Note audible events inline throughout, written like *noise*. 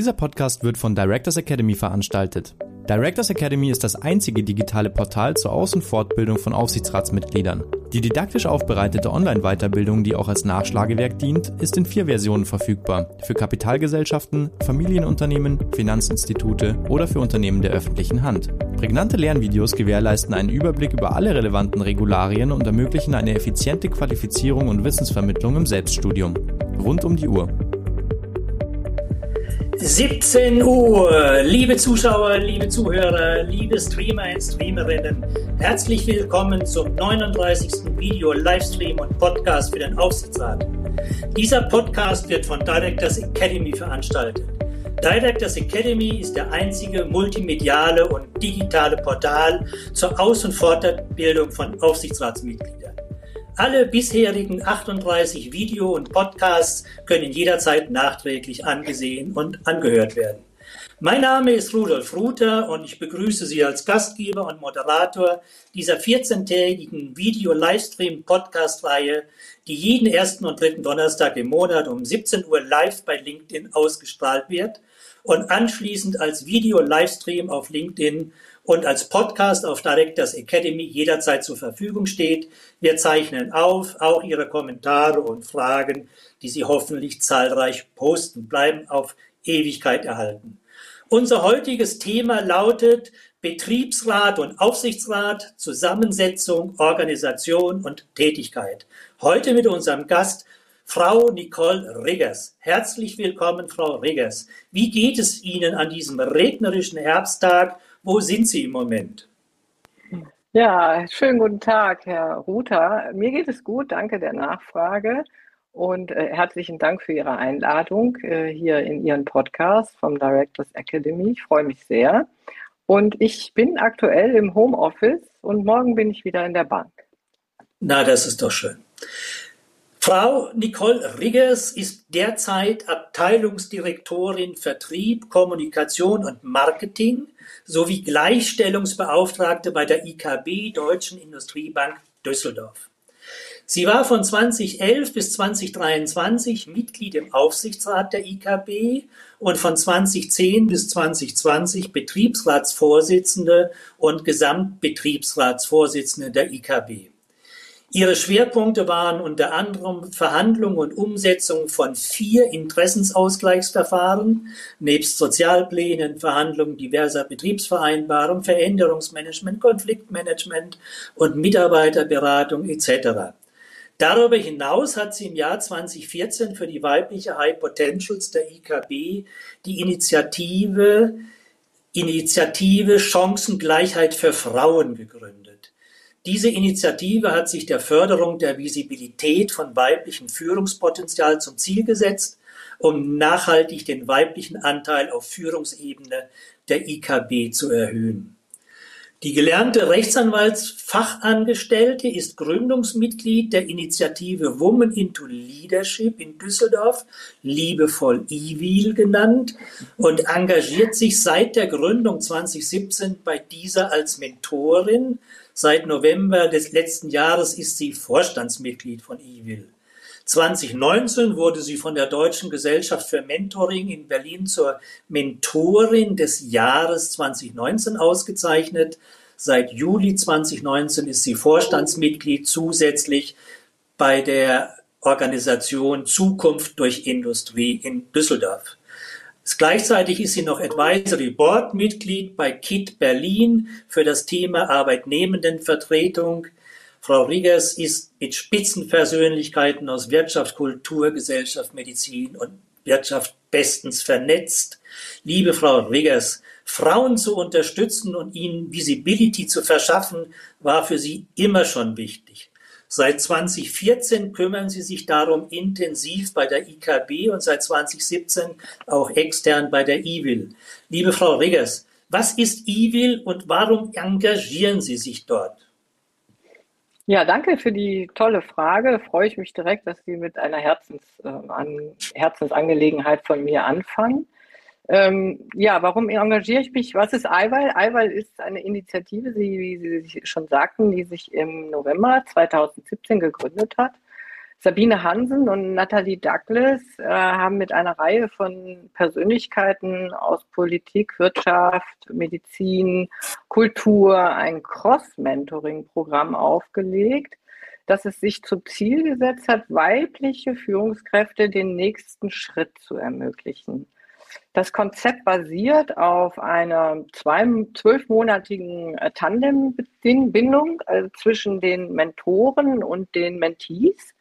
Dieser Podcast wird von Directors Academy veranstaltet. Directors Academy ist das einzige digitale Portal zur Aus- und Fortbildung von Aufsichtsratsmitgliedern. Die didaktisch aufbereitete Online-Weiterbildung, die auch als Nachschlagewerk dient, ist in vier Versionen verfügbar. Für Kapitalgesellschaften, Familienunternehmen, Finanzinstitute oder für Unternehmen der öffentlichen Hand. Prägnante Lernvideos gewährleisten einen Überblick über alle relevanten Regularien und ermöglichen eine effiziente Qualifizierung und Wissensvermittlung im Selbststudium. Rund um die Uhr. 17 Uhr. Liebe Zuschauer, liebe Zuhörer, liebe Streamer und Streamerinnen, herzlich willkommen zum 39. Video, Livestream und Podcast für den Aufsichtsrat. Dieser Podcast wird von Directors Academy veranstaltet. Directors Academy ist der einzige multimediale und digitale Portal zur Aus- und Fortbildung von Aufsichtsratsmitgliedern. Alle bisherigen 38 Video- und Podcasts können jederzeit nachträglich angesehen und angehört werden. Mein Name ist Rudolf Ruther und ich begrüße Sie als Gastgeber und Moderator dieser 14-tägigen Video-Livestream-Podcast-Reihe, die jeden ersten und dritten Donnerstag im Monat um 17 Uhr live bei LinkedIn ausgestrahlt wird und anschließend als Video-Livestream auf LinkedIn und als Podcast auf Directors Academy jederzeit zur Verfügung steht. Wir zeichnen auf, auch Ihre Kommentare und Fragen, die Sie hoffentlich zahlreich posten, bleiben auf Ewigkeit erhalten. Unser heutiges Thema lautet Betriebsrat und Aufsichtsrat, Zusammensetzung, Organisation und Tätigkeit. Heute mit unserem Gast Frau Nicole Riggers. Herzlich willkommen, Frau Riggers. Wie geht es Ihnen an diesem regnerischen Herbsttag wo sind Sie im Moment? Ja, schönen guten Tag, Herr Ruther. Mir geht es gut, danke der Nachfrage und äh, herzlichen Dank für Ihre Einladung äh, hier in Ihren Podcast vom Directors Academy. Ich freue mich sehr. Und ich bin aktuell im Homeoffice und morgen bin ich wieder in der Bank. Na, das ist doch schön. Frau Nicole Riggers ist derzeit Abteilungsdirektorin Vertrieb, Kommunikation und Marketing sowie Gleichstellungsbeauftragte bei der IKB Deutschen Industriebank Düsseldorf. Sie war von 2011 bis 2023 Mitglied im Aufsichtsrat der IKB und von 2010 bis 2020 Betriebsratsvorsitzende und Gesamtbetriebsratsvorsitzende der IKB. Ihre Schwerpunkte waren unter anderem Verhandlung und Umsetzung von vier Interessensausgleichsverfahren, nebst Sozialplänen, Verhandlungen diverser Betriebsvereinbarungen, Veränderungsmanagement, Konfliktmanagement und Mitarbeiterberatung etc. Darüber hinaus hat sie im Jahr 2014 für die weibliche High Potentials der IKB die Initiative Initiative Chancengleichheit für Frauen gegründet. Diese Initiative hat sich der Förderung der Visibilität von weiblichem Führungspotenzial zum Ziel gesetzt, um nachhaltig den weiblichen Anteil auf Führungsebene der IKB zu erhöhen. Die gelernte Rechtsanwaltsfachangestellte ist Gründungsmitglied der Initiative Women into Leadership in Düsseldorf, liebevoll IWIL genannt, und engagiert sich seit der Gründung 2017 bei dieser als Mentorin Seit November des letzten Jahres ist sie Vorstandsmitglied von IWIL. 2019 wurde sie von der Deutschen Gesellschaft für Mentoring in Berlin zur Mentorin des Jahres 2019 ausgezeichnet. Seit Juli 2019 ist sie Vorstandsmitglied zusätzlich bei der Organisation Zukunft durch Industrie in Düsseldorf. Gleichzeitig ist sie noch Advisory Board Mitglied bei KIT Berlin für das Thema Arbeitnehmendenvertretung. Frau Riggers ist mit Spitzenpersönlichkeiten aus Wirtschaft, Kultur, Gesellschaft, Medizin und Wirtschaft bestens vernetzt. Liebe Frau Riggers, Frauen zu unterstützen und ihnen Visibility zu verschaffen, war für Sie immer schon wichtig. Seit 2014 kümmern sie sich darum intensiv bei der IKB und seit 2017 auch extern bei der IWIL. Liebe Frau Riggers, was ist IWIL und warum engagieren Sie sich dort? Ja, danke für die tolle Frage. Freue ich mich direkt, dass Sie mit einer Herzens, äh, an, Herzensangelegenheit von mir anfangen. Ähm, ja, warum engagiere ich mich? Was ist Eiweiß? Eiweiß ist eine Initiative, wie Sie schon sagten, die sich im November 2017 gegründet hat. Sabine Hansen und Nathalie Douglas äh, haben mit einer Reihe von Persönlichkeiten aus Politik, Wirtschaft, Medizin, Kultur ein Cross-Mentoring-Programm aufgelegt, das es sich zum Ziel gesetzt hat, weibliche Führungskräfte den nächsten Schritt zu ermöglichen. Das Konzept basiert auf einer zwölfmonatigen äh, Tandembindung also zwischen den Mentoren und den Mentees.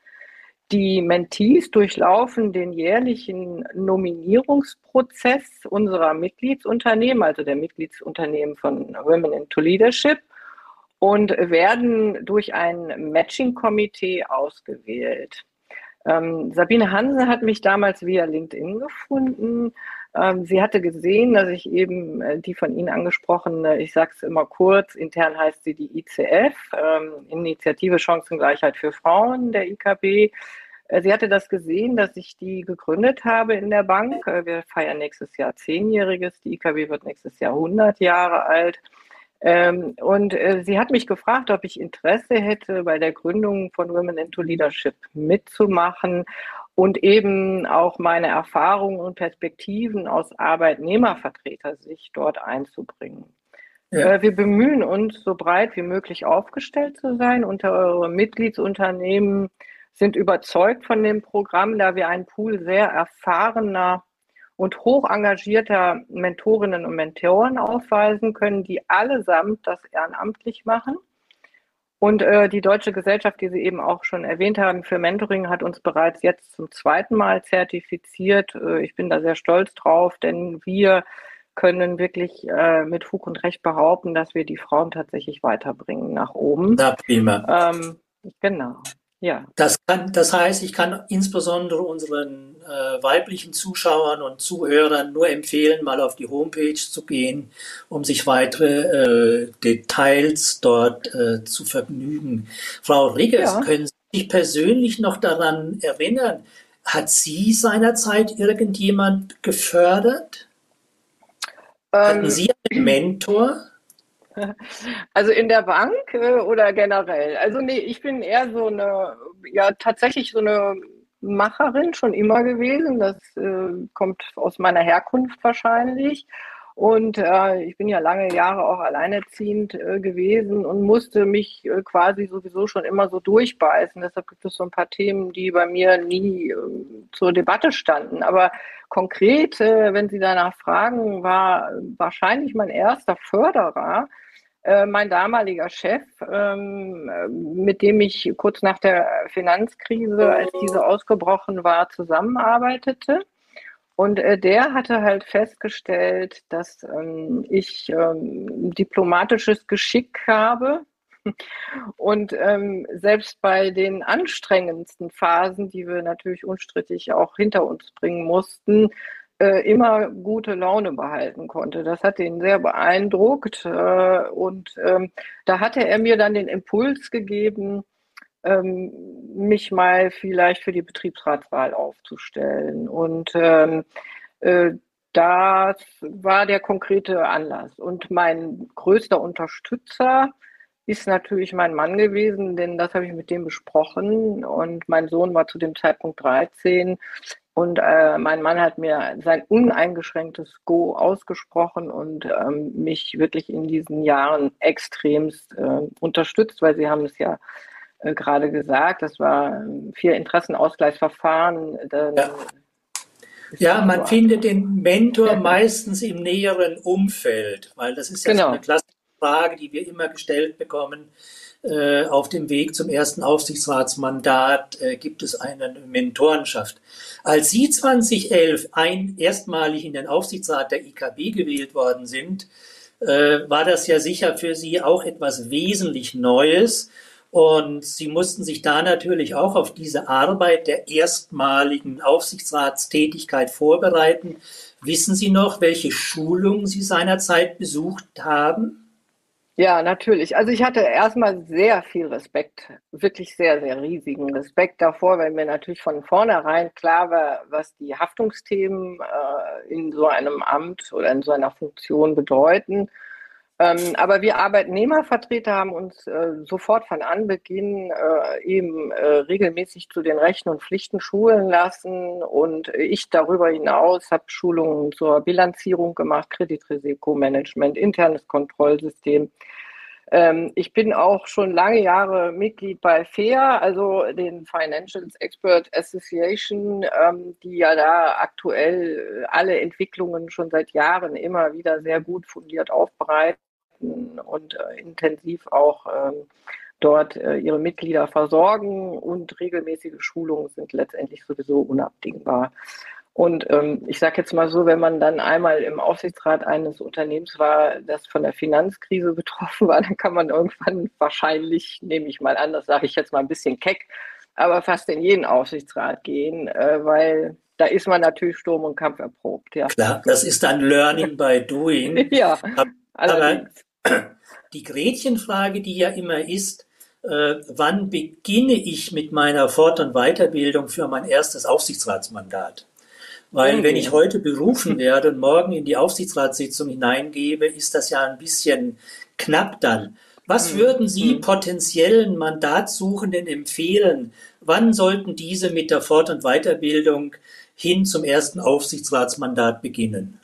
Die Mentees durchlaufen den jährlichen Nominierungsprozess unserer Mitgliedsunternehmen, also der Mitgliedsunternehmen von Women into Leadership, und werden durch ein Matching-Komitee ausgewählt. Ähm, Sabine Hansen hat mich damals via LinkedIn gefunden. Ähm, sie hatte gesehen, dass ich eben äh, die von Ihnen angesprochene, ich sage es immer kurz, intern heißt sie die ICF, ähm, Initiative Chancengleichheit für Frauen der IKB. Äh, sie hatte das gesehen, dass ich die gegründet habe in der Bank. Äh, wir feiern nächstes Jahr zehnjähriges. Die IKB wird nächstes Jahr 100 Jahre alt. Ähm, und sie hat mich gefragt, ob ich Interesse hätte, bei der Gründung von Women into Leadership mitzumachen und eben auch meine Erfahrungen und Perspektiven aus Arbeitnehmervertretersicht dort einzubringen. Ja. Äh, wir bemühen uns, so breit wie möglich aufgestellt zu sein. Unsere Mitgliedsunternehmen sind überzeugt von dem Programm, da wir einen Pool sehr erfahrener und hoch engagierter Mentorinnen und Mentoren aufweisen können, die allesamt das ehrenamtlich machen. Und äh, die Deutsche Gesellschaft, die Sie eben auch schon erwähnt haben, für Mentoring hat uns bereits jetzt zum zweiten Mal zertifiziert. Äh, ich bin da sehr stolz drauf, denn wir können wirklich äh, mit Fug und Recht behaupten, dass wir die Frauen tatsächlich weiterbringen nach oben. Na, prima. Ähm, genau. Ja. Das, kann, das heißt, ich kann insbesondere unseren äh, weiblichen Zuschauern und Zuhörern nur empfehlen, mal auf die Homepage zu gehen, um sich weitere äh, Details dort äh, zu vergnügen. Frau Riggers, ja. können Sie sich persönlich noch daran erinnern, hat Sie seinerzeit irgendjemand gefördert? Ähm, Hatten Sie einen Mentor? *laughs* Also in der Bank äh, oder generell? Also nee, ich bin eher so eine, ja tatsächlich so eine Macherin schon immer gewesen. Das äh, kommt aus meiner Herkunft wahrscheinlich. Und äh, ich bin ja lange Jahre auch alleinerziehend äh, gewesen und musste mich äh, quasi sowieso schon immer so durchbeißen. Deshalb gibt es so ein paar Themen, die bei mir nie ähm, zur Debatte standen. Aber konkret, äh, wenn Sie danach fragen, war wahrscheinlich mein erster Förderer äh, mein damaliger Chef, ähm, mit dem ich kurz nach der Finanzkrise, als diese ausgebrochen war, zusammenarbeitete. Und äh, der hatte halt festgestellt, dass ähm, ich ähm, diplomatisches Geschick habe. Und ähm, selbst bei den anstrengendsten Phasen, die wir natürlich unstrittig auch hinter uns bringen mussten, äh, immer gute Laune behalten konnte. Das hat ihn sehr beeindruckt äh, und ähm, da hatte er mir dann den Impuls gegeben, ähm, mich mal vielleicht für die Betriebsratswahl aufzustellen. Und ähm, äh, das war der konkrete Anlass. Und mein größter Unterstützer ist natürlich mein Mann gewesen, denn das habe ich mit dem besprochen. Und mein Sohn war zu dem Zeitpunkt 13. Und äh, mein Mann hat mir sein uneingeschränktes Go ausgesprochen und ähm, mich wirklich in diesen Jahren extremst äh, unterstützt, weil Sie haben es ja äh, gerade gesagt, das war ähm, vier Interessenausgleichsverfahren. ja. ja, man findet den Mentor meistens im näheren Umfeld, weil das ist ja genau. so eine klassische Frage, die wir immer gestellt bekommen äh, auf dem Weg zum ersten Aufsichtsratsmandat äh, gibt es eine Mentorenschaft. Als Sie 2011 ein, erstmalig in den Aufsichtsrat der IKB gewählt worden sind, äh, war das ja sicher für Sie auch etwas wesentlich Neues. Und Sie mussten sich da natürlich auch auf diese Arbeit der erstmaligen Aufsichtsratstätigkeit vorbereiten. Wissen Sie noch, welche Schulungen Sie seinerzeit besucht haben? Ja, natürlich. Also ich hatte erstmal sehr viel Respekt, wirklich sehr, sehr riesigen Respekt davor, weil mir natürlich von vornherein klar war, was die Haftungsthemen äh, in so einem Amt oder in so einer Funktion bedeuten. Ähm, aber wir Arbeitnehmervertreter haben uns äh, sofort von Anbeginn äh, eben äh, regelmäßig zu den Rechten und Pflichten schulen lassen. Und ich darüber hinaus habe Schulungen zur Bilanzierung gemacht, Kreditrisikomanagement, internes Kontrollsystem. Ähm, ich bin auch schon lange Jahre Mitglied bei FAIR, also den Financial Expert Association, ähm, die ja da aktuell alle Entwicklungen schon seit Jahren immer wieder sehr gut fundiert aufbereiten und äh, intensiv auch ähm, dort äh, ihre Mitglieder versorgen und regelmäßige Schulungen sind letztendlich sowieso unabdingbar. Und ähm, ich sage jetzt mal so, wenn man dann einmal im Aufsichtsrat eines Unternehmens war, das von der Finanzkrise *laughs* betroffen war, dann kann man irgendwann wahrscheinlich, nehme ich mal an, das sage ich jetzt mal ein bisschen keck, aber fast in jeden Aufsichtsrat gehen, äh, weil da ist man natürlich Sturm und Kampf erprobt. Ja. Klar, das ist dann Learning by Doing. *laughs* ja, aber, die Gretchenfrage, die ja immer ist, äh, wann beginne ich mit meiner Fort- und Weiterbildung für mein erstes Aufsichtsratsmandat? Weil mhm. wenn ich heute berufen werde und morgen in die Aufsichtsratssitzung hineingebe, ist das ja ein bisschen knapp dann. Was mhm. würden Sie mhm. potenziellen Mandatssuchenden empfehlen? Wann sollten diese mit der Fort- und Weiterbildung hin zum ersten Aufsichtsratsmandat beginnen?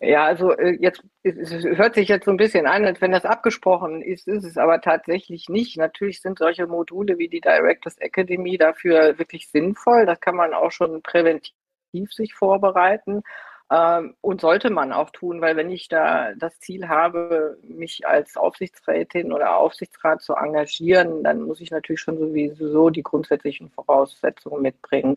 Ja, also äh, jetzt es hört sich jetzt so ein bisschen an, als wenn das abgesprochen ist, ist es aber tatsächlich nicht. Natürlich sind solche Module wie die Directors Academy dafür wirklich sinnvoll. Das kann man auch schon präventiv sich vorbereiten. Ähm, und sollte man auch tun, weil wenn ich da das Ziel habe, mich als Aufsichtsrätin oder Aufsichtsrat zu engagieren, dann muss ich natürlich schon sowieso die grundsätzlichen Voraussetzungen mitbringen.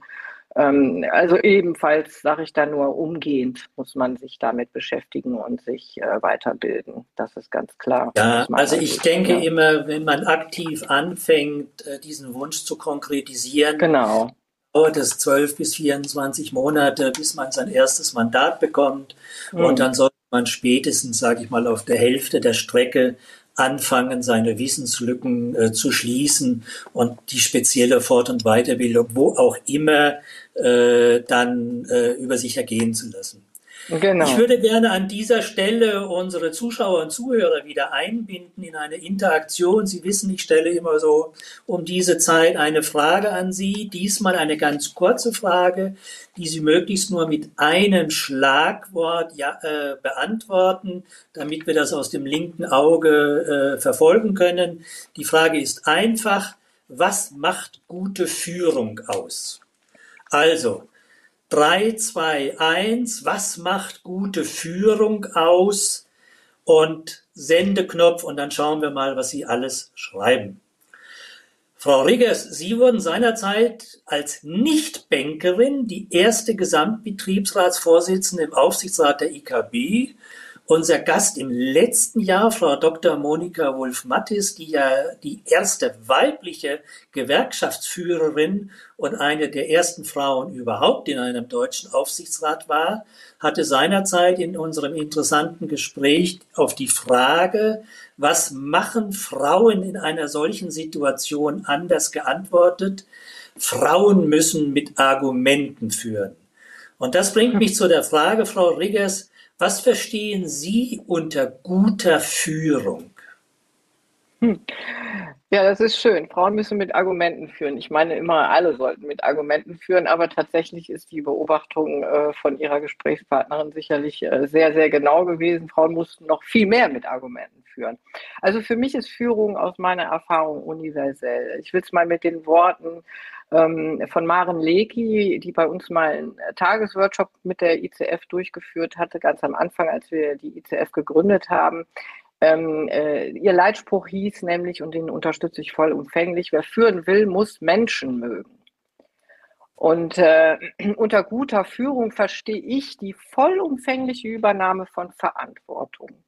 Ähm, also ebenfalls sage ich da nur umgehend muss man sich damit beschäftigen und sich äh, weiterbilden. Das ist ganz klar. Ja, also ich denke ja. immer, wenn man aktiv anfängt, äh, diesen Wunsch zu konkretisieren, genau dauert es 12 bis 24 Monate, bis man sein erstes Mandat bekommt. Mhm. Und dann sollte man spätestens, sage ich mal, auf der Hälfte der Strecke anfangen, seine Wissenslücken äh, zu schließen und die spezielle Fort- und Weiterbildung, wo auch immer, äh, dann äh, über sich ergehen zu lassen. Genau. Ich würde gerne an dieser Stelle unsere Zuschauer und Zuhörer wieder einbinden in eine Interaktion. Sie wissen, ich stelle immer so um diese Zeit eine Frage an Sie. Diesmal eine ganz kurze Frage, die Sie möglichst nur mit einem Schlagwort ja, äh, beantworten, damit wir das aus dem linken Auge äh, verfolgen können. Die Frage ist einfach, was macht gute Führung aus? Also, 3, 2, 1, was macht gute Führung aus? Und Sendeknopf und dann schauen wir mal, was Sie alles schreiben. Frau Riggers, Sie wurden seinerzeit als Nichtbankerin die erste Gesamtbetriebsratsvorsitzende im Aufsichtsrat der IKB unser Gast im letzten Jahr, Frau Dr. Monika Wolf-Mattis, die ja die erste weibliche Gewerkschaftsführerin und eine der ersten Frauen überhaupt in einem deutschen Aufsichtsrat war, hatte seinerzeit in unserem interessanten Gespräch auf die Frage, was machen Frauen in einer solchen Situation anders geantwortet. Frauen müssen mit Argumenten führen. Und das bringt mich zu der Frage, Frau Riggers, was verstehen Sie unter guter Führung? Hm. Ja, das ist schön. Frauen müssen mit Argumenten führen. Ich meine immer, alle sollten mit Argumenten führen, aber tatsächlich ist die Beobachtung äh, von Ihrer Gesprächspartnerin sicherlich äh, sehr, sehr genau gewesen. Frauen mussten noch viel mehr mit Argumenten führen. Also für mich ist Führung aus meiner Erfahrung universell. Ich will es mal mit den Worten ähm, von Maren Leki, die bei uns mal einen Tagesworkshop mit der ICF durchgeführt hatte, ganz am Anfang, als wir die ICF gegründet haben. Ähm, äh, ihr Leitspruch hieß nämlich, und den unterstütze ich vollumfänglich, wer führen will, muss Menschen mögen. Und äh, *clears throat* unter guter Führung verstehe ich die vollumfängliche Übernahme von Verantwortung.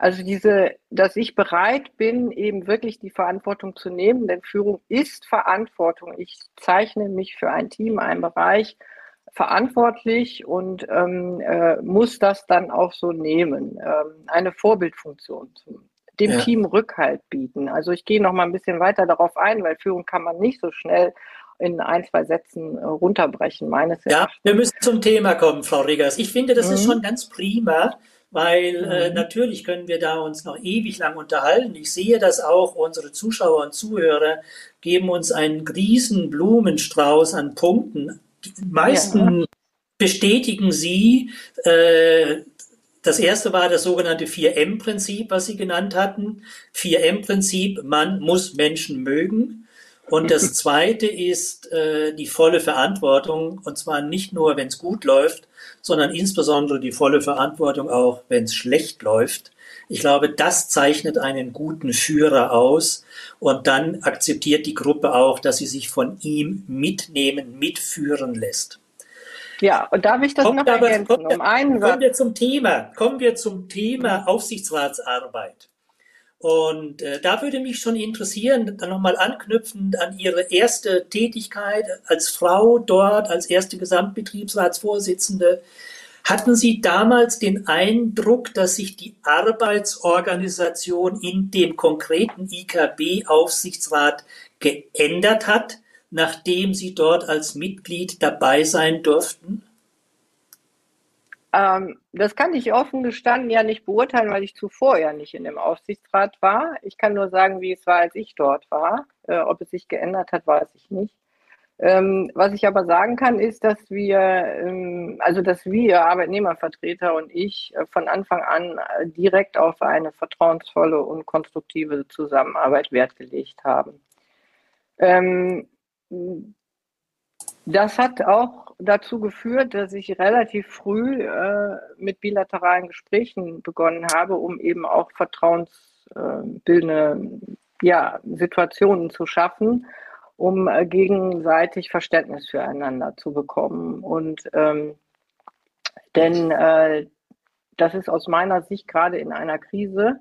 Also diese, dass ich bereit bin, eben wirklich die Verantwortung zu nehmen, denn Führung ist Verantwortung. Ich zeichne mich für ein Team, einen Bereich verantwortlich und ähm, äh, muss das dann auch so nehmen. Ähm, eine Vorbildfunktion zu, dem ja. Team Rückhalt bieten. Also ich gehe noch mal ein bisschen weiter darauf ein, weil Führung kann man nicht so schnell in ein, zwei Sätzen äh, runterbrechen, meines Erachtens. Ja, wir müssen zum Thema kommen, Frau Riggers. Ich finde, das mhm. ist schon ganz prima, weil äh, mhm. äh, natürlich können wir da uns noch ewig lang unterhalten. Ich sehe das auch, unsere Zuschauer und Zuhörer geben uns einen riesen Blumenstrauß an Punkten. Die meisten ja. bestätigen sie, äh, das erste war das sogenannte 4M-Prinzip, was Sie genannt hatten. 4M-Prinzip, man muss Menschen mögen. Und das zweite ist äh, die volle Verantwortung, und zwar nicht nur, wenn es gut läuft, sondern insbesondere die volle Verantwortung auch, wenn es schlecht läuft. Ich glaube, das zeichnet einen guten Führer aus und dann akzeptiert die Gruppe auch, dass sie sich von ihm mitnehmen, mitführen lässt. Ja, und darf ich das kommt noch aber, ergänzen? Kommen, um einen kommen wir zum Thema. Kommen wir zum Thema Aufsichtsratsarbeit. Und äh, da würde mich schon interessieren, dann nochmal anknüpfend an Ihre erste Tätigkeit als Frau dort, als erste Gesamtbetriebsratsvorsitzende. Hatten Sie damals den Eindruck, dass sich die Arbeitsorganisation in dem konkreten IKB-Aufsichtsrat geändert hat, nachdem Sie dort als Mitglied dabei sein durften? Ähm, das kann ich offen gestanden ja nicht beurteilen, weil ich zuvor ja nicht in dem Aufsichtsrat war. Ich kann nur sagen, wie es war, als ich dort war. Äh, ob es sich geändert hat, weiß ich nicht. Ähm, was ich aber sagen kann, ist, dass wir, ähm, also dass wir Arbeitnehmervertreter und ich äh, von Anfang an äh, direkt auf eine vertrauensvolle und konstruktive Zusammenarbeit Wert gelegt haben. Ähm, das hat auch dazu geführt, dass ich relativ früh äh, mit bilateralen Gesprächen begonnen habe, um eben auch vertrauensbildende ja, Situationen zu schaffen, um äh, gegenseitig Verständnis füreinander zu bekommen. Und ähm, denn äh, das ist aus meiner Sicht gerade in einer Krise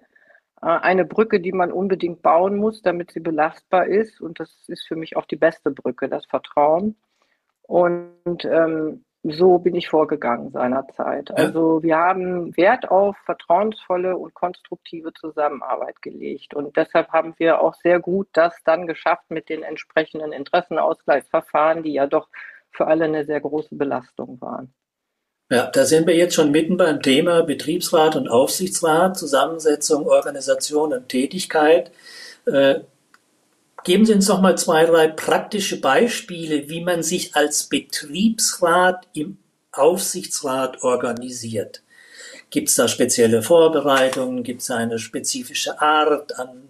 äh, eine Brücke, die man unbedingt bauen muss, damit sie belastbar ist. Und das ist für mich auch die beste Brücke, das Vertrauen. Und ähm, so bin ich vorgegangen seinerzeit. Also wir haben Wert auf vertrauensvolle und konstruktive Zusammenarbeit gelegt. Und deshalb haben wir auch sehr gut das dann geschafft mit den entsprechenden Interessenausgleichsverfahren, die ja doch für alle eine sehr große Belastung waren. Ja, da sind wir jetzt schon mitten beim Thema Betriebsrat und Aufsichtsrat, Zusammensetzung, Organisation und Tätigkeit. Äh, geben Sie uns noch mal zwei, drei praktische Beispiele, wie man sich als Betriebsrat im Aufsichtsrat organisiert. Gibt es da spezielle Vorbereitungen? Gibt es eine spezifische Art an?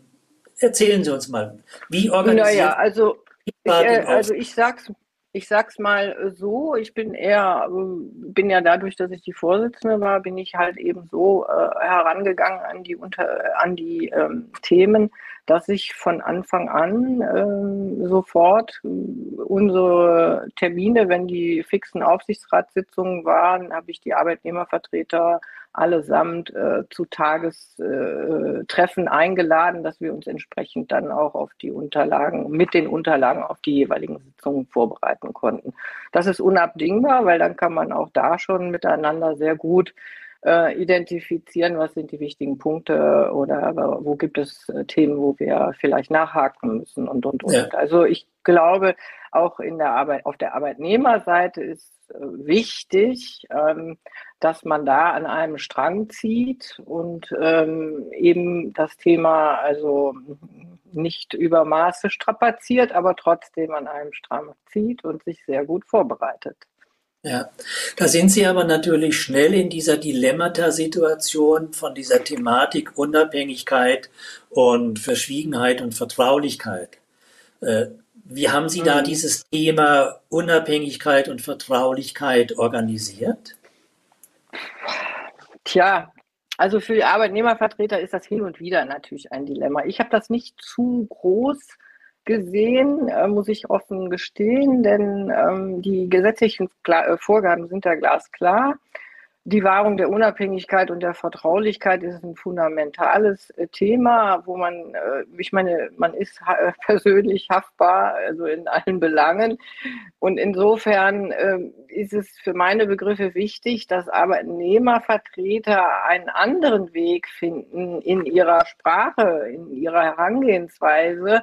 Erzählen Sie uns mal, wie organisiert naja, also ich, äh, also ich sag's ich sag's mal so, ich bin eher, bin ja dadurch, dass ich die Vorsitzende war, bin ich halt eben so äh, herangegangen an die unter, an die ähm, Themen, dass ich von Anfang an äh, sofort unsere Termine, wenn die fixen Aufsichtsratssitzungen waren, habe ich die Arbeitnehmervertreter allesamt äh, zu Tagestreffen äh, eingeladen, dass wir uns entsprechend dann auch auf die Unterlagen, mit den Unterlagen auf die jeweiligen Sitzungen vorbereiten konnten. Das ist unabdingbar, weil dann kann man auch da schon miteinander sehr gut äh, identifizieren, was sind die wichtigen Punkte oder wo gibt es äh, Themen, wo wir vielleicht nachhaken müssen und und und. Ja. Also ich glaube, auch in der Arbeit, auf der Arbeitnehmerseite ist äh, wichtig, ähm, dass man da an einem Strang zieht und ähm, eben das Thema also nicht über Maße strapaziert, aber trotzdem an einem Strang zieht und sich sehr gut vorbereitet. Ja, da sind Sie aber natürlich schnell in dieser Dilemmata-Situation von dieser Thematik Unabhängigkeit und Verschwiegenheit und Vertraulichkeit. Äh, wie haben Sie da mhm. dieses Thema Unabhängigkeit und Vertraulichkeit organisiert? Tja, also für die Arbeitnehmervertreter ist das hin und wieder natürlich ein Dilemma. Ich habe das nicht zu groß gesehen, äh, muss ich offen gestehen, denn ähm, die gesetzlichen Kla äh, Vorgaben sind da glasklar. Die Wahrung der Unabhängigkeit und der Vertraulichkeit ist ein fundamentales äh, Thema, wo man, äh, ich meine, man ist *laughs* persönlich haftbar, also in allen Belangen. Und insofern äh, ist es für meine Begriffe wichtig, dass Arbeitnehmervertreter einen anderen Weg finden in ihrer Sprache, in ihrer Herangehensweise,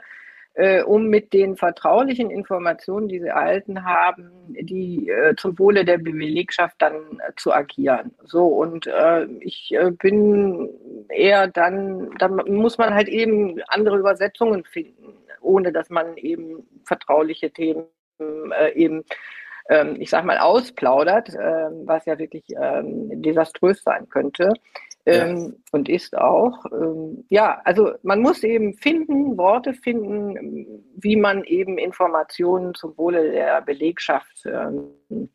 äh, um mit den vertraulichen Informationen, die sie erhalten haben, die äh, zum Wohle der Belegschaft dann äh, zu agieren. So und äh, ich äh, bin eher dann, dann muss man halt eben andere Übersetzungen finden, ohne dass man eben vertrauliche Themen äh, eben ähm, ich sag mal, ausplaudert, ähm, was ja wirklich ähm, desaströs sein könnte. Ähm, ja. und ist auch. Ähm, ja, also man muss eben finden, Worte finden, wie man eben Informationen zum Wohle der Belegschaft ähm,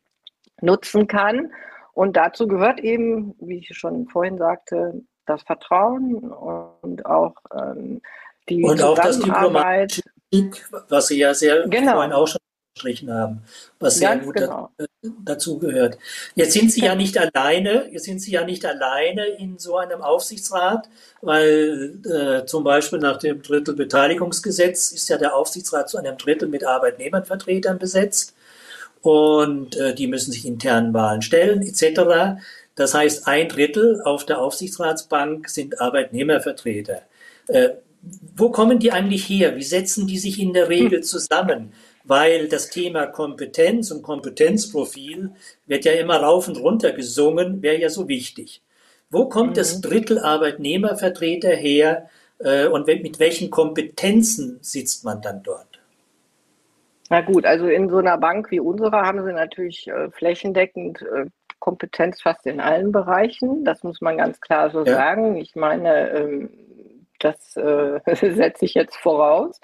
nutzen kann. Und dazu gehört eben, wie ich schon vorhin sagte, das Vertrauen und auch ähm, die und Zusammenarbeit. Auch das was Sie ja sehr genau. vorhin auch schon gestrichen haben, was sehr Ganz gut genau. dazu gehört. Jetzt sind Sie ja nicht alleine, jetzt sind Sie ja nicht alleine in so einem Aufsichtsrat, weil äh, zum Beispiel nach dem Drittelbeteiligungsgesetz ist ja der Aufsichtsrat zu einem Drittel mit Arbeitnehmervertretern besetzt und äh, die müssen sich internen Wahlen stellen etc. Das heißt, ein Drittel auf der Aufsichtsratsbank sind Arbeitnehmervertreter. Äh, wo kommen die eigentlich her? Wie setzen die sich in der Regel hm. zusammen? Weil das Thema Kompetenz und Kompetenzprofil wird ja immer rauf und runter gesungen, wäre ja so wichtig. Wo kommt mhm. das Drittel Arbeitnehmervertreter her äh, und mit welchen Kompetenzen sitzt man dann dort? Na gut, also in so einer Bank wie unserer haben sie natürlich äh, flächendeckend äh, Kompetenz fast in allen Bereichen. Das muss man ganz klar so ja. sagen. Ich meine, ähm, das äh, *laughs* setze ich jetzt voraus.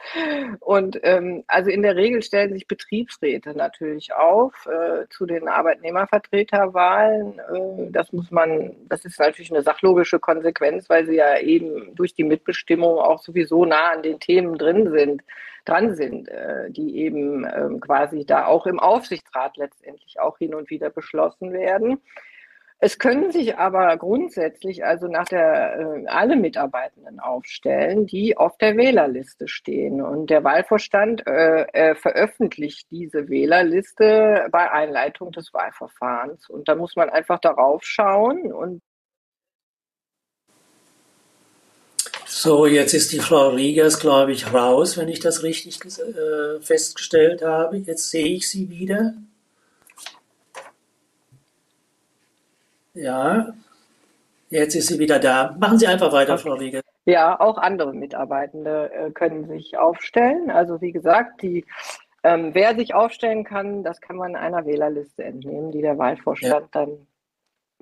Und ähm, also in der Regel stellen sich Betriebsräte natürlich auf äh, zu den Arbeitnehmervertreterwahlen. Äh, das muss man, das ist natürlich eine sachlogische Konsequenz, weil sie ja eben durch die Mitbestimmung auch sowieso nah an den Themen drin sind, dran sind, äh, die eben ähm, quasi da auch im Aufsichtsrat letztendlich auch hin und wieder beschlossen werden. Es können sich aber grundsätzlich also nach der äh, alle Mitarbeitenden aufstellen, die auf der Wählerliste stehen. Und der Wahlvorstand äh, äh, veröffentlicht diese Wählerliste bei Einleitung des Wahlverfahrens. Und da muss man einfach darauf schauen und So, jetzt ist die Frau Riegers, glaube ich, raus, wenn ich das richtig äh, festgestellt habe. Jetzt sehe ich sie wieder. Ja, jetzt ist sie wieder da. Machen Sie einfach weiter, okay. Frau Riegel. Ja, auch andere Mitarbeitende äh, können sich aufstellen. Also wie gesagt, die, ähm, wer sich aufstellen kann, das kann man einer Wählerliste entnehmen, die der Wahlvorstand ja. dann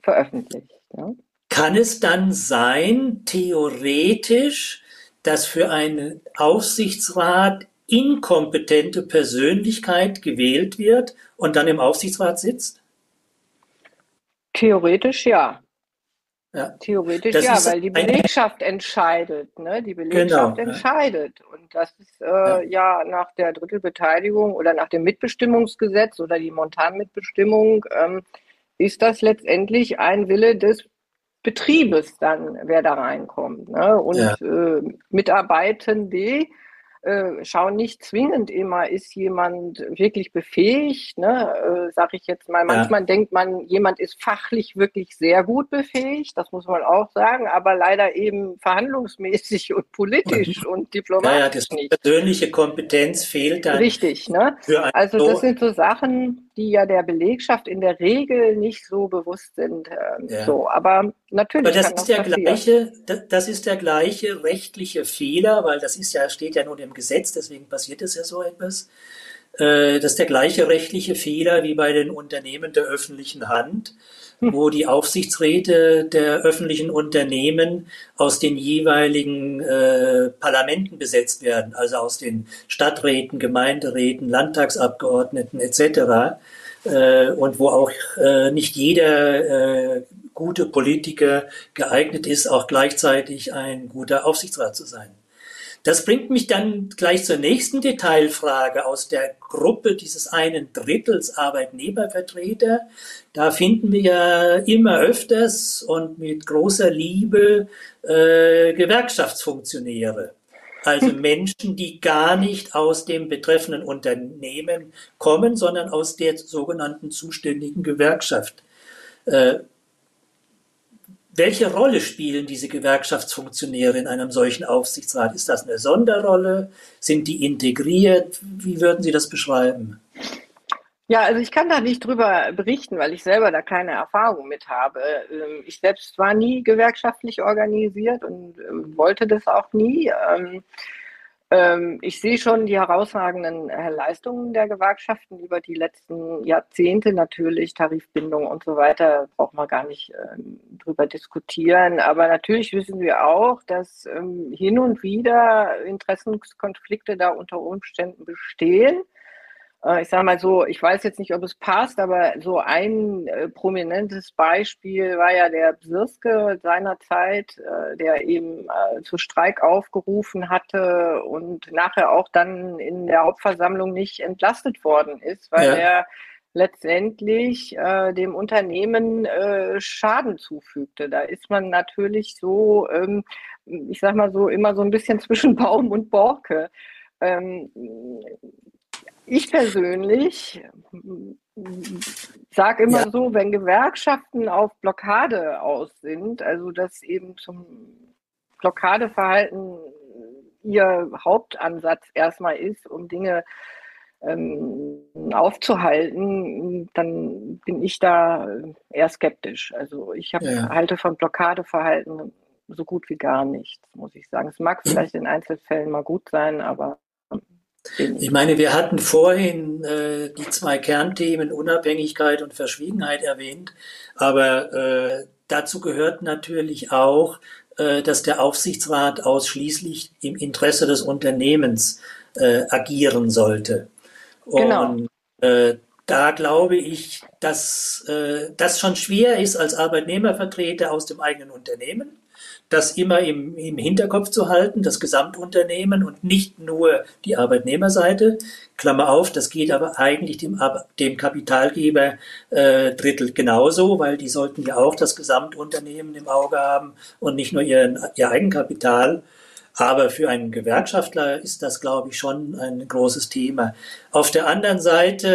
veröffentlicht. Ja. Kann es dann sein, theoretisch, dass für einen Aufsichtsrat inkompetente Persönlichkeit gewählt wird und dann im Aufsichtsrat sitzt? Theoretisch ja. Ja. Theoretisch das ja, weil die Belegschaft entscheidet. Ne? Die Belegschaft genau, entscheidet. Ja. Und das ist äh, ja. ja. nach der Drittelbeteiligung oder nach dem Mitbestimmungsgesetz oder die Montanmitbestimmung ähm, ist das letztendlich ein Wille des Betriebes dann, wer da reinkommt. Ne? Und äh, Mitarbeitende äh, schauen nicht zwingend immer, ist jemand wirklich befähigt, ne? äh, sage ich jetzt mal. Manchmal ja. denkt man, jemand ist fachlich wirklich sehr gut befähigt, das muss man auch sagen, aber leider eben verhandlungsmäßig und politisch und diplomatisch ja, ja, das nicht. Persönliche Kompetenz fehlt dann. Richtig, ne? Also das sind so Sachen, die ja der Belegschaft in der Regel nicht so bewusst sind. Äh, ja. So, aber natürlich. Aber das ist der passieren. gleiche, das ist der gleiche rechtliche Fehler, weil das ist ja steht ja nur im Gesetz, deswegen passiert es ja so etwas. Äh, das ist der gleiche rechtliche Fehler wie bei den Unternehmen der öffentlichen Hand. Wo die Aufsichtsräte der öffentlichen Unternehmen aus den jeweiligen äh, Parlamenten besetzt werden, also aus den Stadträten, Gemeinderäten, Landtagsabgeordneten etc. Äh, und wo auch äh, nicht jeder äh, gute Politiker geeignet ist, auch gleichzeitig ein guter Aufsichtsrat zu sein. Das bringt mich dann gleich zur nächsten Detailfrage aus der Gruppe dieses einen Drittels Arbeitnehmervertreter. Da finden wir ja immer öfters und mit großer Liebe äh, Gewerkschaftsfunktionäre. Also Menschen, die gar nicht aus dem betreffenden Unternehmen kommen, sondern aus der sogenannten zuständigen Gewerkschaft. Äh, welche Rolle spielen diese Gewerkschaftsfunktionäre in einem solchen Aufsichtsrat? Ist das eine Sonderrolle? Sind die integriert? Wie würden Sie das beschreiben? Ja, also ich kann da nicht drüber berichten, weil ich selber da keine Erfahrung mit habe. Ähm, ich selbst war nie gewerkschaftlich organisiert und ähm, wollte das auch nie. Ähm, ich sehe schon die herausragenden äh, Leistungen der Gewerkschaften über die letzten Jahrzehnte natürlich, Tarifbindung und so weiter, braucht man gar nicht drüber diskutieren. Aber natürlich wissen wir auch, dass hin und wieder Interessenskonflikte da unter Umständen bestehen ich sage mal so, ich weiß jetzt nicht, ob es passt, aber so ein äh, prominentes Beispiel war ja der Bsirske seinerzeit, äh, der eben äh, zu Streik aufgerufen hatte und nachher auch dann in der Hauptversammlung nicht entlastet worden ist, weil ja. er letztendlich äh, dem Unternehmen äh, Schaden zufügte. Da ist man natürlich so, ähm, ich sag mal so, immer so ein bisschen *laughs* zwischen Baum und Borke. Ähm, ich persönlich sage immer ja. so, wenn Gewerkschaften auf Blockade aus sind, also dass eben zum Blockadeverhalten ihr Hauptansatz erstmal ist, um Dinge ähm, aufzuhalten, dann bin ich da eher skeptisch. Also ich hab, ja. halte von Blockadeverhalten so gut wie gar nichts, muss ich sagen. Es mag *clears throat* vielleicht in Einzelfällen mal gut sein, aber ich meine, wir hatten vorhin äh, die zwei Kernthemen Unabhängigkeit und Verschwiegenheit erwähnt, aber äh, dazu gehört natürlich auch, äh, dass der Aufsichtsrat ausschließlich im Interesse des Unternehmens äh, agieren sollte. Genau. Und äh, da glaube ich, dass äh, das schon schwer ist als Arbeitnehmervertreter aus dem eigenen Unternehmen das immer im, im Hinterkopf zu halten, das Gesamtunternehmen und nicht nur die Arbeitnehmerseite. Klammer auf, das geht aber eigentlich dem, dem Kapitalgeber äh, Drittel genauso, weil die sollten ja auch das Gesamtunternehmen im Auge haben und nicht nur ihren, ihr Eigenkapital. Aber für einen Gewerkschaftler ist das, glaube ich, schon ein großes Thema. Auf der anderen Seite,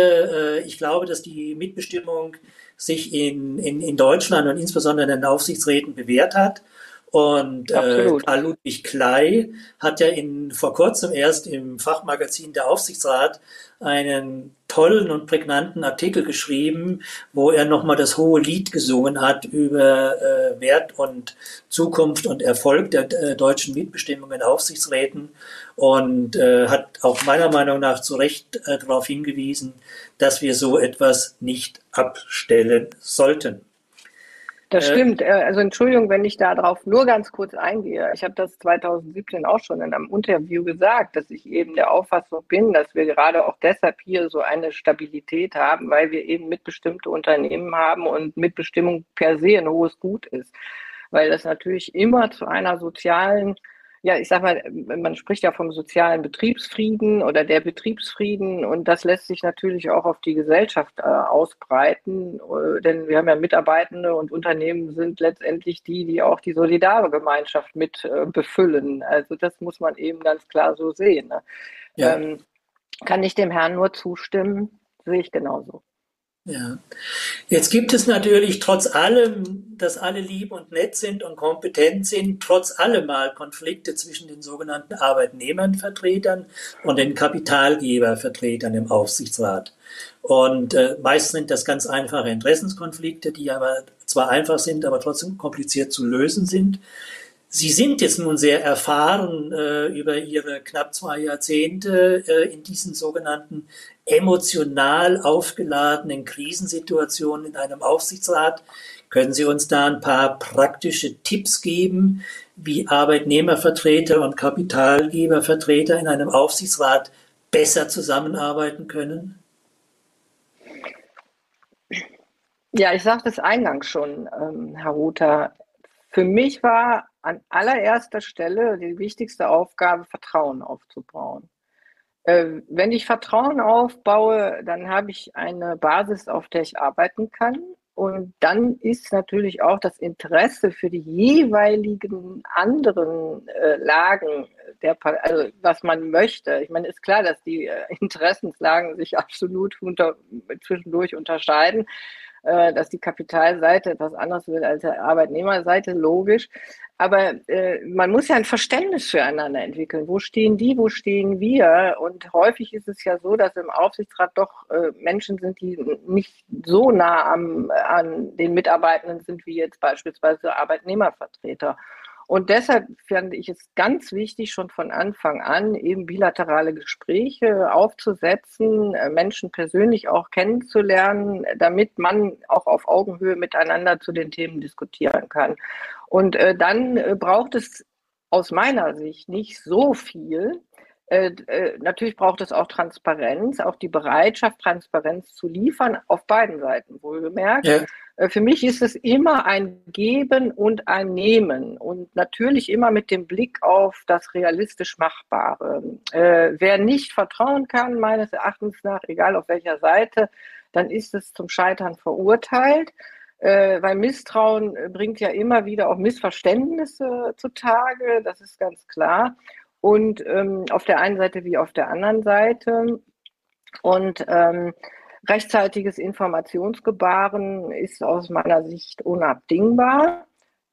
äh, ich glaube, dass die Mitbestimmung sich in, in, in Deutschland und insbesondere in den Aufsichtsräten bewährt hat. Und äh, Karl Ludwig Klei hat ja in, vor kurzem erst im Fachmagazin der Aufsichtsrat einen tollen und prägnanten Artikel geschrieben, wo er nochmal das hohe Lied gesungen hat über äh, Wert und Zukunft und Erfolg der äh, deutschen Mitbestimmung in Aufsichtsräten und äh, hat auch meiner Meinung nach zu Recht äh, darauf hingewiesen, dass wir so etwas nicht abstellen sollten. Das äh, stimmt. Äh, also Entschuldigung, wenn ich darauf nur ganz kurz eingehe. Ich habe das 2017 auch schon in einem Interview gesagt, dass ich eben der Auffassung bin, dass wir gerade auch deshalb hier so eine Stabilität haben, weil wir eben mitbestimmte Unternehmen haben und Mitbestimmung per se ein hohes Gut ist. Weil das natürlich immer zu einer sozialen ja, ich sag mal, man spricht ja vom sozialen Betriebsfrieden oder der Betriebsfrieden und das lässt sich natürlich auch auf die Gesellschaft äh, ausbreiten, äh, denn wir haben ja Mitarbeitende und Unternehmen sind letztendlich die, die auch die Solidargemeinschaft mit äh, befüllen. Also das muss man eben ganz klar so sehen. Ne? Ja. Ähm, kann ich dem Herrn nur zustimmen, sehe ich genauso. Ja. Jetzt gibt es natürlich trotz allem, dass alle lieb und nett sind und kompetent sind, trotz allem mal Konflikte zwischen den sogenannten Arbeitnehmernvertretern und den Kapitalgebervertretern im Aufsichtsrat. Und äh, meist sind das ganz einfache Interessenskonflikte, die aber zwar einfach sind, aber trotzdem kompliziert zu lösen sind. Sie sind jetzt nun sehr erfahren äh, über Ihre knapp zwei Jahrzehnte äh, in diesen sogenannten emotional aufgeladenen Krisensituationen in einem Aufsichtsrat. Können Sie uns da ein paar praktische Tipps geben, wie Arbeitnehmervertreter und Kapitalgebervertreter in einem Aufsichtsrat besser zusammenarbeiten können? Ja, ich sagte es eingangs schon, ähm, Herr Ruther. Für mich war an allererster Stelle die wichtigste Aufgabe, Vertrauen aufzubauen. Äh, wenn ich Vertrauen aufbaue, dann habe ich eine Basis, auf der ich arbeiten kann. Und dann ist natürlich auch das Interesse für die jeweiligen anderen äh, Lagen, der, also was man möchte. Ich meine, ist klar, dass die äh, Interessenslagen sich *laughs* absolut unter, zwischendurch unterscheiden. Äh, dass die Kapitalseite etwas anderes will als die Arbeitnehmerseite, logisch. Aber äh, man muss ja ein Verständnis füreinander entwickeln. Wo stehen die, wo stehen wir? Und häufig ist es ja so, dass im Aufsichtsrat doch äh, Menschen sind, die nicht so nah am, an den Mitarbeitenden sind wie jetzt beispielsweise Arbeitnehmervertreter. Und deshalb fand ich es ganz wichtig, schon von Anfang an eben bilaterale Gespräche aufzusetzen, äh, Menschen persönlich auch kennenzulernen, damit man auch auf Augenhöhe miteinander zu den Themen diskutieren kann. Und äh, dann äh, braucht es aus meiner Sicht nicht so viel, natürlich braucht es auch Transparenz, auch die Bereitschaft, Transparenz zu liefern, auf beiden Seiten wohlgemerkt. Ja. Äh, für mich ist es immer ein Geben und ein Nehmen und natürlich immer mit dem Blick auf das realistisch Machbare. Äh, wer nicht vertrauen kann, meines Erachtens nach, egal auf welcher Seite, dann ist es zum Scheitern verurteilt. Äh, weil Misstrauen bringt ja immer wieder auch Missverständnisse zutage, das ist ganz klar und ähm, auf der einen Seite wie auf der anderen Seite. Und ähm, rechtzeitiges Informationsgebaren ist aus meiner Sicht unabdingbar.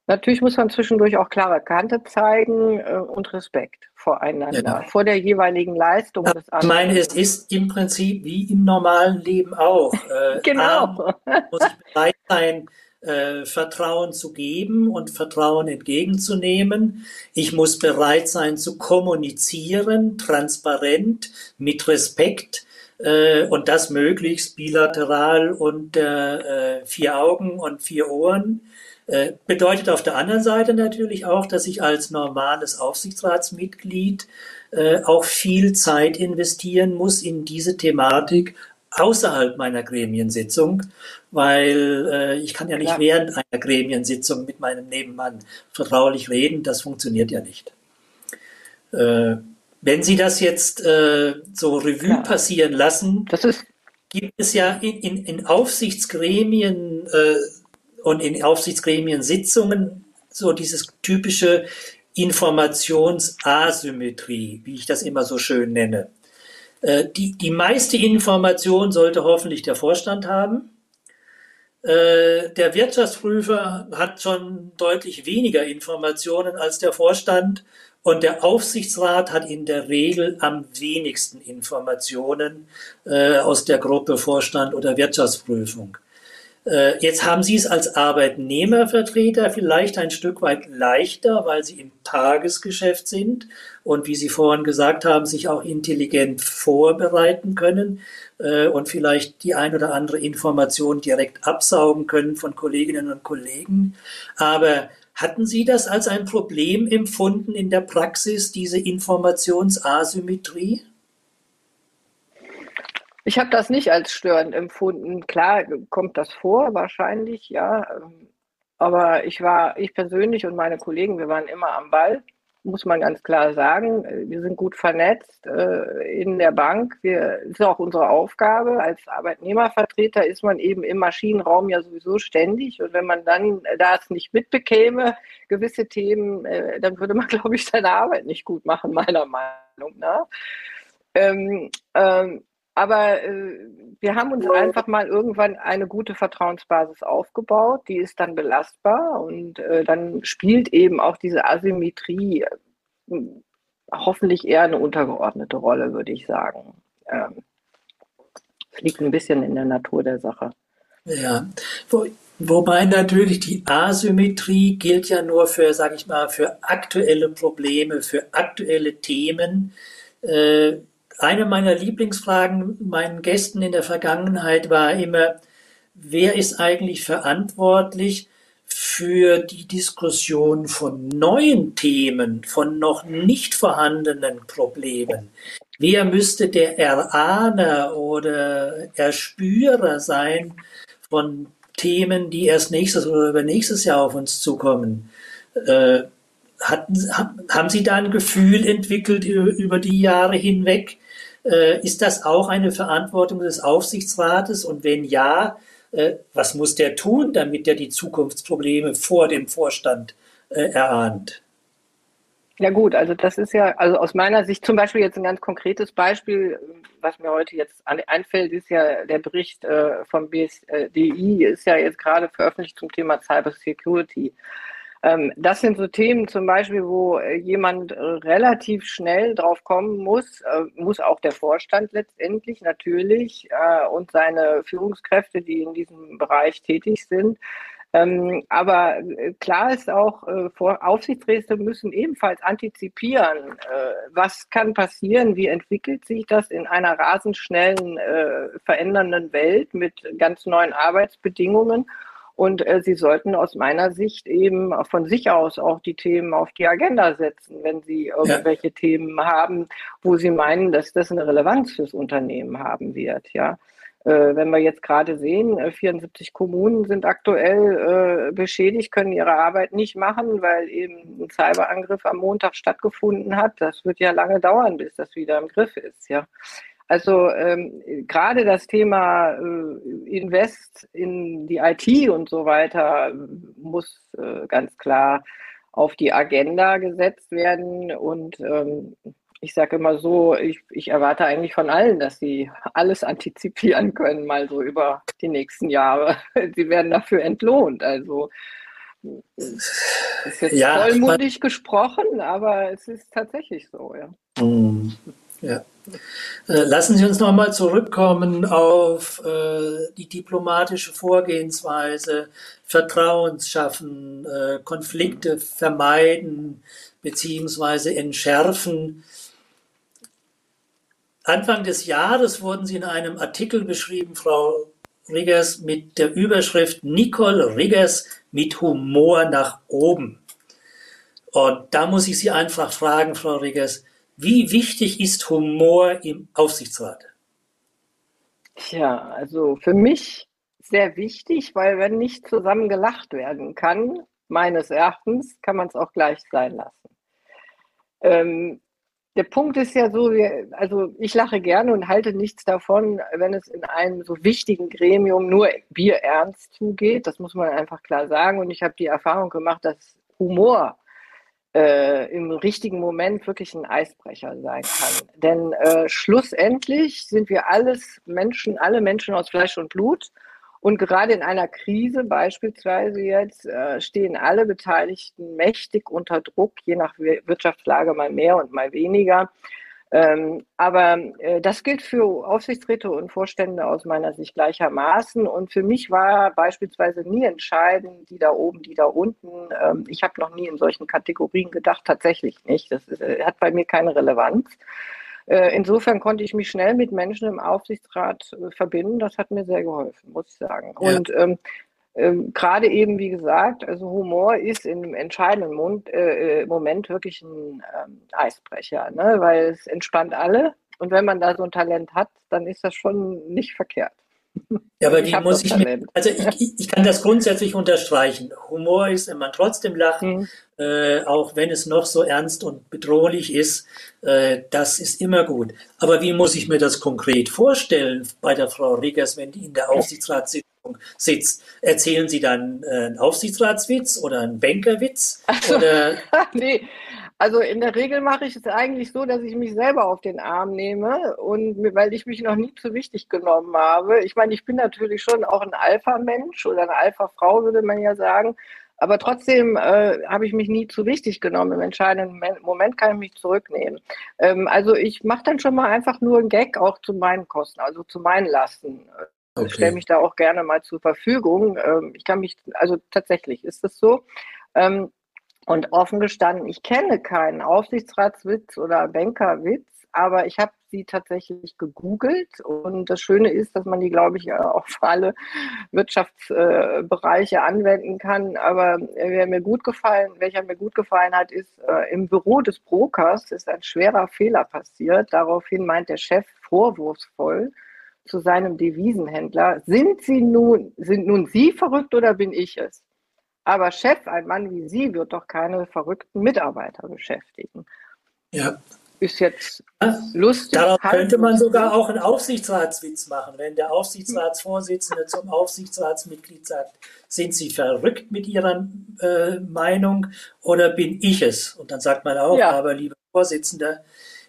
Natürlich muss man zwischendurch auch klare Kante zeigen äh, und Respekt voreinander, ja. vor der jeweiligen Leistung ja, des anderen. Ich meine, es ist im Prinzip wie im normalen Leben auch. Äh, *laughs* genau. muss ich bereit sein, äh, Vertrauen zu geben und Vertrauen entgegenzunehmen. Ich muss bereit sein zu kommunizieren, transparent, mit Respekt äh, und das möglichst bilateral und äh, vier Augen und vier Ohren. Äh, bedeutet auf der anderen Seite natürlich auch, dass ich als normales Aufsichtsratsmitglied äh, auch viel Zeit investieren muss in diese Thematik außerhalb meiner Gremiensitzung, weil äh, ich kann ja nicht ja. während einer Gremiensitzung mit meinem Nebenmann vertraulich reden, das funktioniert ja nicht. Äh, wenn Sie das jetzt äh, so Revue ja. passieren lassen, gibt es ja in, in, in Aufsichtsgremien äh, und in Aufsichtsgremien-Sitzungen so dieses typische Informationsasymmetrie, wie ich das immer so schön nenne. Äh, die, die meiste Information sollte hoffentlich der Vorstand haben. Äh, der Wirtschaftsprüfer hat schon deutlich weniger Informationen als der Vorstand und der Aufsichtsrat hat in der Regel am wenigsten Informationen äh, aus der Gruppe Vorstand oder Wirtschaftsprüfung. Äh, jetzt haben Sie es als Arbeitnehmervertreter vielleicht ein Stück weit leichter, weil Sie im Tagesgeschäft sind und wie Sie vorhin gesagt haben, sich auch intelligent vorbereiten können äh, und vielleicht die ein oder andere Information direkt absaugen können von Kolleginnen und Kollegen. Aber hatten Sie das als ein Problem empfunden in der Praxis, diese Informationsasymmetrie? Ich habe das nicht als störend empfunden. Klar kommt das vor, wahrscheinlich, ja. Aber ich war, ich persönlich und meine Kollegen, wir waren immer am Ball, muss man ganz klar sagen. Wir sind gut vernetzt äh, in der Bank. Wir, ist auch unsere Aufgabe. Als Arbeitnehmervertreter ist man eben im Maschinenraum ja sowieso ständig. Und wenn man dann das nicht mitbekäme, gewisse Themen, äh, dann würde man, *laughs* glaube ich, seine Arbeit nicht gut machen, meiner Meinung nach. Ähm, ähm, aber äh, wir haben uns einfach mal irgendwann eine gute Vertrauensbasis aufgebaut, die ist dann belastbar und äh, dann spielt eben auch diese Asymmetrie äh, hoffentlich eher eine untergeordnete Rolle, würde ich sagen. Ähm, liegt ein bisschen in der Natur der Sache. Ja, Wo, wobei natürlich die Asymmetrie gilt ja nur für, sage ich mal, für aktuelle Probleme, für aktuelle Themen. Äh, eine meiner Lieblingsfragen meinen Gästen in der Vergangenheit war immer, wer ist eigentlich verantwortlich für die Diskussion von neuen Themen, von noch nicht vorhandenen Problemen? Wer müsste der Erahner oder Erspürer sein von Themen, die erst nächstes oder übernächstes Jahr auf uns zukommen? Äh, hatten, haben Sie da ein Gefühl entwickelt über die Jahre hinweg, ist das auch eine Verantwortung des Aufsichtsrates? Und wenn ja, äh, was muss der tun, damit er die Zukunftsprobleme vor dem Vorstand äh, erahnt? Ja gut, also das ist ja, also aus meiner Sicht zum Beispiel jetzt ein ganz konkretes Beispiel, was mir heute jetzt einfällt, ist ja der Bericht äh, vom BSDI, ist ja jetzt gerade veröffentlicht zum Thema Cyber Security. Ähm, das sind so Themen zum Beispiel, wo äh, jemand äh, relativ schnell drauf kommen muss, äh, muss auch der Vorstand letztendlich natürlich und seine Führungskräfte, die in diesem Bereich tätig sind, ähm, aber klar ist auch, Aufsichtsräte müssen ebenfalls antizipieren, was kann passieren, wie entwickelt sich das in einer rasend schnellen, verändernden Welt mit ganz neuen Arbeitsbedingungen. Und äh, sie sollten aus meiner Sicht eben von sich aus auch die Themen auf die Agenda setzen, wenn sie irgendwelche ja. Themen haben, wo sie meinen, dass das eine Relevanz fürs Unternehmen haben wird. Ja. Äh, wenn wir jetzt gerade sehen, 74 äh, Kommunen sind aktuell äh, beschädigt, können ihre Arbeit nicht machen, weil eben ein Cyberangriff am Montag stattgefunden hat. Das wird ja lange dauern, bis das wieder im Griff ist. Ja. Also ähm, gerade das Thema äh, Invest in die IT und so weiter muss äh, ganz klar auf die Agenda gesetzt werden. Und ähm, ich sage immer so, ich, ich erwarte eigentlich von allen, dass sie alles antizipieren können, mal so über die nächsten Jahre. *laughs* Sie werden dafür entlohnt. Also ist jetzt ja, vollmundig gesprochen, aber es ist tatsächlich so, ja. Mm, ja. Äh, lassen Sie uns nochmal zurückkommen auf äh, die diplomatische Vorgehensweise, Vertrauen schaffen, äh, Konflikte vermeiden beziehungsweise entschärfen. Anfang des Jahres wurden Sie in einem Artikel beschrieben, Frau Riggers, mit der Überschrift Nicole Riggers mit Humor nach oben. Und da muss ich Sie einfach fragen, Frau Riggers, wie wichtig ist Humor im Aufsichtsrat? Tja, also für mich sehr wichtig, weil wenn nicht zusammen gelacht werden kann, meines Erachtens, kann man es auch gleich sein lassen. Ähm, der Punkt ist ja so, wir, also ich lache gerne und halte nichts davon, wenn es in einem so wichtigen Gremium nur bierernst zugeht. Das muss man einfach klar sagen. Und ich habe die Erfahrung gemacht, dass Humor äh, im richtigen Moment wirklich ein Eisbrecher sein kann. Denn äh, schlussendlich sind wir alles Menschen, alle Menschen aus Fleisch und Blut. Und gerade in einer Krise beispielsweise jetzt äh, stehen alle Beteiligten mächtig unter Druck, je nach Wirtschaftslage mal mehr und mal weniger. Ähm, aber äh, das gilt für Aufsichtsräte und Vorstände aus meiner Sicht gleichermaßen. Und für mich war beispielsweise nie entscheidend, die da oben, die da unten. Ähm, ich habe noch nie in solchen Kategorien gedacht, tatsächlich nicht. Das ist, äh, hat bei mir keine Relevanz. Äh, insofern konnte ich mich schnell mit Menschen im Aufsichtsrat äh, verbinden. Das hat mir sehr geholfen, muss ich sagen. Ja. Und ähm, ähm, gerade eben, wie gesagt, also Humor ist im entscheidenden Mund, äh, äh, Moment wirklich ein ähm, Eisbrecher, ne? weil es entspannt alle. Und wenn man da so ein Talent hat, dann ist das schon nicht verkehrt. Ja, aber die muss ich mir, also ich, ich kann das grundsätzlich unterstreichen. Humor ist, wenn man trotzdem lacht, mhm. äh, auch wenn es noch so ernst und bedrohlich ist, äh, das ist immer gut. Aber wie muss ich mir das konkret vorstellen bei der Frau Riggers, wenn die in der Aufsichtsratssitzung sitzt? Erzählen Sie dann äh, einen Aufsichtsratswitz oder einen Bankerwitz? Oder? *laughs* nee, also in der Regel mache ich es eigentlich so, dass ich mich selber auf den Arm nehme und weil ich mich noch nie zu wichtig genommen habe. Ich meine, ich bin natürlich schon auch ein Alpha-Mensch oder eine Alpha-Frau, würde man ja sagen. Aber trotzdem äh, habe ich mich nie zu wichtig genommen. Im entscheidenden Moment kann ich mich zurücknehmen. Ähm, also ich mache dann schon mal einfach nur einen Gag auch zu meinen Kosten, also zu meinen Lasten. Okay. Ich stelle mich da auch gerne mal zur Verfügung. Ähm, ich kann mich, also tatsächlich ist es so. Ähm, und offen gestanden, ich kenne keinen Aufsichtsratswitz oder Bankerwitz, aber ich habe sie tatsächlich gegoogelt. Und das Schöne ist, dass man die, glaube ich, auch für alle Wirtschaftsbereiche anwenden kann. Aber wer mir gut gefallen, welcher mir gut gefallen hat, ist, äh, im Büro des Brokers ist ein schwerer Fehler passiert. Daraufhin meint der Chef vorwurfsvoll zu seinem Devisenhändler, sind Sie nun, sind nun Sie verrückt oder bin ich es? Aber Chef, ein Mann wie Sie, wird doch keine verrückten Mitarbeiter beschäftigen. Ja. ist jetzt lustig. Darauf könnte man sogar auch einen Aufsichtsratswitz machen, wenn der Aufsichtsratsvorsitzende zum Aufsichtsratsmitglied sagt, sind Sie verrückt mit Ihrer äh, Meinung oder bin ich es? Und dann sagt man auch, ja. aber lieber Vorsitzender,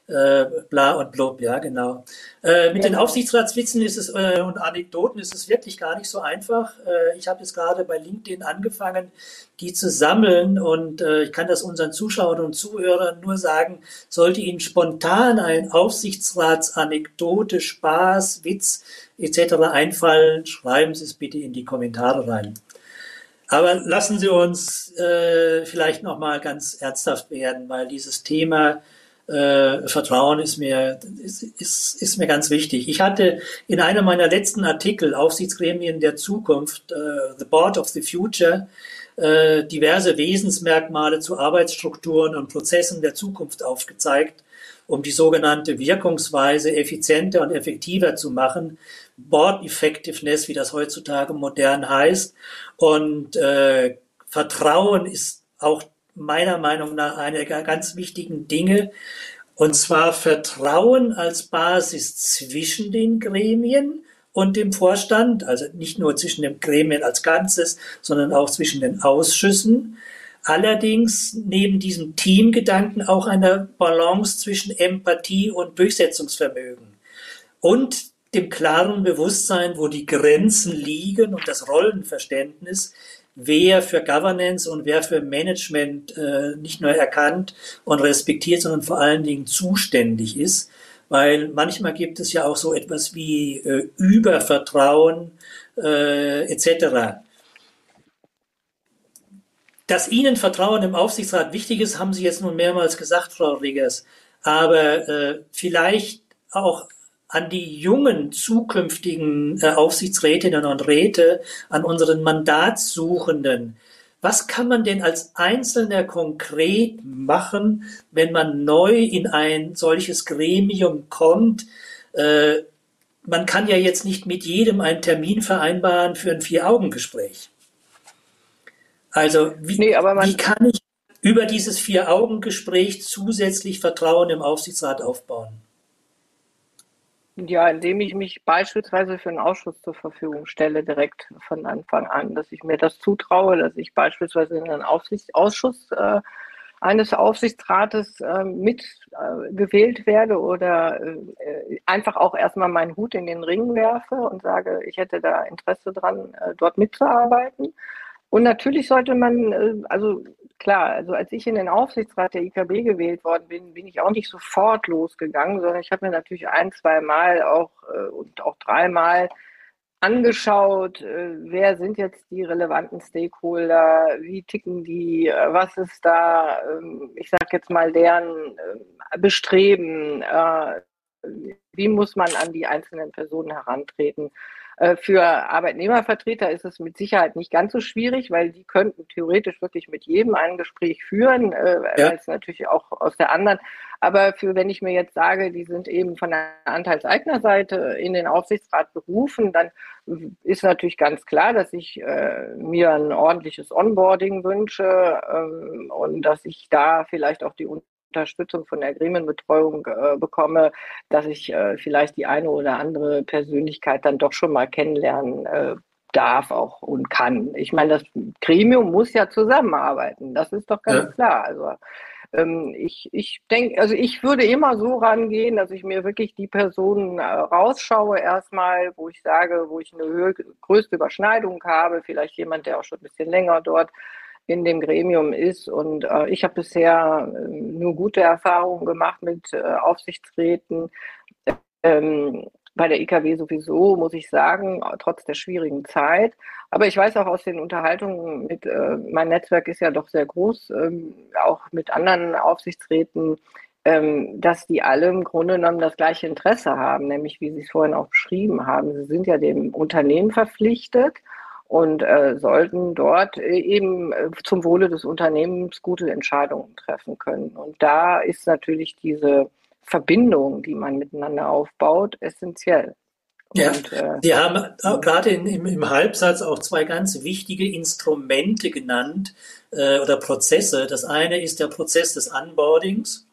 äh, bla und blub, ja, genau. Äh, mit ja. den Aufsichtsratswitzen ist es äh, und Anekdoten ist es wirklich gar nicht so einfach. Äh, ich habe jetzt gerade bei LinkedIn angefangen, die zu sammeln und äh, ich kann das unseren Zuschauern und Zuhörern nur sagen, sollte Ihnen spontan ein Aufsichtsratsanekdote, Spaß, Witz etc. einfallen, schreiben Sie es bitte in die Kommentare rein. Aber lassen Sie uns äh, vielleicht noch mal ganz ernsthaft werden, weil dieses Thema äh, Vertrauen ist mir, ist, ist, ist mir ganz wichtig. Ich hatte in einem meiner letzten Artikel, Aufsichtsgremien der Zukunft, äh, The Board of the Future, äh, diverse Wesensmerkmale zu Arbeitsstrukturen und Prozessen der Zukunft aufgezeigt, um die sogenannte Wirkungsweise effizienter und effektiver zu machen. Board Effectiveness, wie das heutzutage modern heißt. Und äh, Vertrauen ist auch meiner Meinung nach eine der ganz wichtigen Dinge. Und zwar Vertrauen als Basis zwischen den Gremien und dem Vorstand, also nicht nur zwischen den Gremien als Ganzes, sondern auch zwischen den Ausschüssen. Allerdings neben diesem Teamgedanken auch eine Balance zwischen Empathie und Durchsetzungsvermögen und dem klaren Bewusstsein, wo die Grenzen liegen und das Rollenverständnis, wer für Governance und wer für Management äh, nicht nur erkannt und respektiert, sondern vor allen Dingen zuständig ist. Weil manchmal gibt es ja auch so etwas wie äh, Übervertrauen äh, etc. Dass Ihnen Vertrauen im Aufsichtsrat wichtig ist, haben Sie jetzt nun mehrmals gesagt, Frau Riggers. Aber äh, vielleicht auch an die jungen zukünftigen äh, Aufsichtsrätinnen und Räte, an unseren Mandatssuchenden. Was kann man denn als Einzelner konkret machen, wenn man neu in ein solches Gremium kommt? Äh, man kann ja jetzt nicht mit jedem einen Termin vereinbaren für ein Vier-Augen-Gespräch. Also wie, nee, wie kann ich über dieses Vier-Augen-Gespräch zusätzlich Vertrauen im Aufsichtsrat aufbauen? Ja, indem ich mich beispielsweise für einen Ausschuss zur Verfügung stelle, direkt von Anfang an, dass ich mir das zutraue, dass ich beispielsweise in einen Aufsichtsausschuss äh, eines Aufsichtsrates äh, mit äh, werde oder äh, einfach auch erstmal meinen Hut in den Ring werfe und sage, ich hätte da Interesse dran, äh, dort mitzuarbeiten. Und natürlich sollte man, äh, also klar, also als ich in den Aufsichtsrat der IKB gewählt worden bin, bin ich auch nicht sofort losgegangen, sondern ich habe mir natürlich ein, zwei Mal auch äh, und auch dreimal angeschaut, äh, wer sind jetzt die relevanten Stakeholder, wie ticken die, was ist da, ähm, ich sage jetzt mal, deren Bestreben, wie muss man an die einzelnen Personen herantreten. Äh, für Arbeitnehmervertreter ist es mit Sicherheit nicht ganz so schwierig, weil die könnten theoretisch wirklich mit jedem ein Gespräch führen, äh, ja. als natürlich auch aus der anderen. Aber für, wenn ich mir jetzt sage, die sind eben von der Anteilseignerseite in den Aufsichtsrat berufen, dann ist natürlich ganz klar, dass ich äh, mir ein ordentliches Onboarding wünsche ähm, und dass ich da vielleicht auch die Unterstützung von der Gremienbetreuung äh, bekomme, dass ich äh, vielleicht die eine oder andere Persönlichkeit dann doch schon mal kennenlernen äh, darf auch und kann. Ich meine, das Gremium muss ja zusammenarbeiten, das ist doch ganz ja. klar. Also ähm, ich, ich denke, also ich würde immer so rangehen, dass ich mir wirklich die Personen äh, rausschaue erstmal, wo ich sage, wo ich eine größte Überschneidung habe, vielleicht jemand, der auch schon ein bisschen länger dort in dem Gremium ist. Und äh, ich habe bisher äh, nur gute Erfahrungen gemacht mit äh, Aufsichtsräten. Ähm, bei der IKW sowieso, muss ich sagen, trotz der schwierigen Zeit. Aber ich weiß auch aus den Unterhaltungen mit, äh, mein Netzwerk ist ja doch sehr groß, ähm, auch mit anderen Aufsichtsräten, ähm, dass die alle im Grunde genommen das gleiche Interesse haben, nämlich wie Sie es vorhin auch beschrieben haben. Sie sind ja dem Unternehmen verpflichtet und äh, sollten dort äh, eben äh, zum Wohle des Unternehmens gute Entscheidungen treffen können. Und da ist natürlich diese Verbindung, die man miteinander aufbaut, essentiell. Ja, und, äh, Sie haben gerade in, im, im, Halbsatz auch zwei ganz wichtige Instrumente genannt äh, oder Prozesse. Das eine ist der Prozess des Onboardings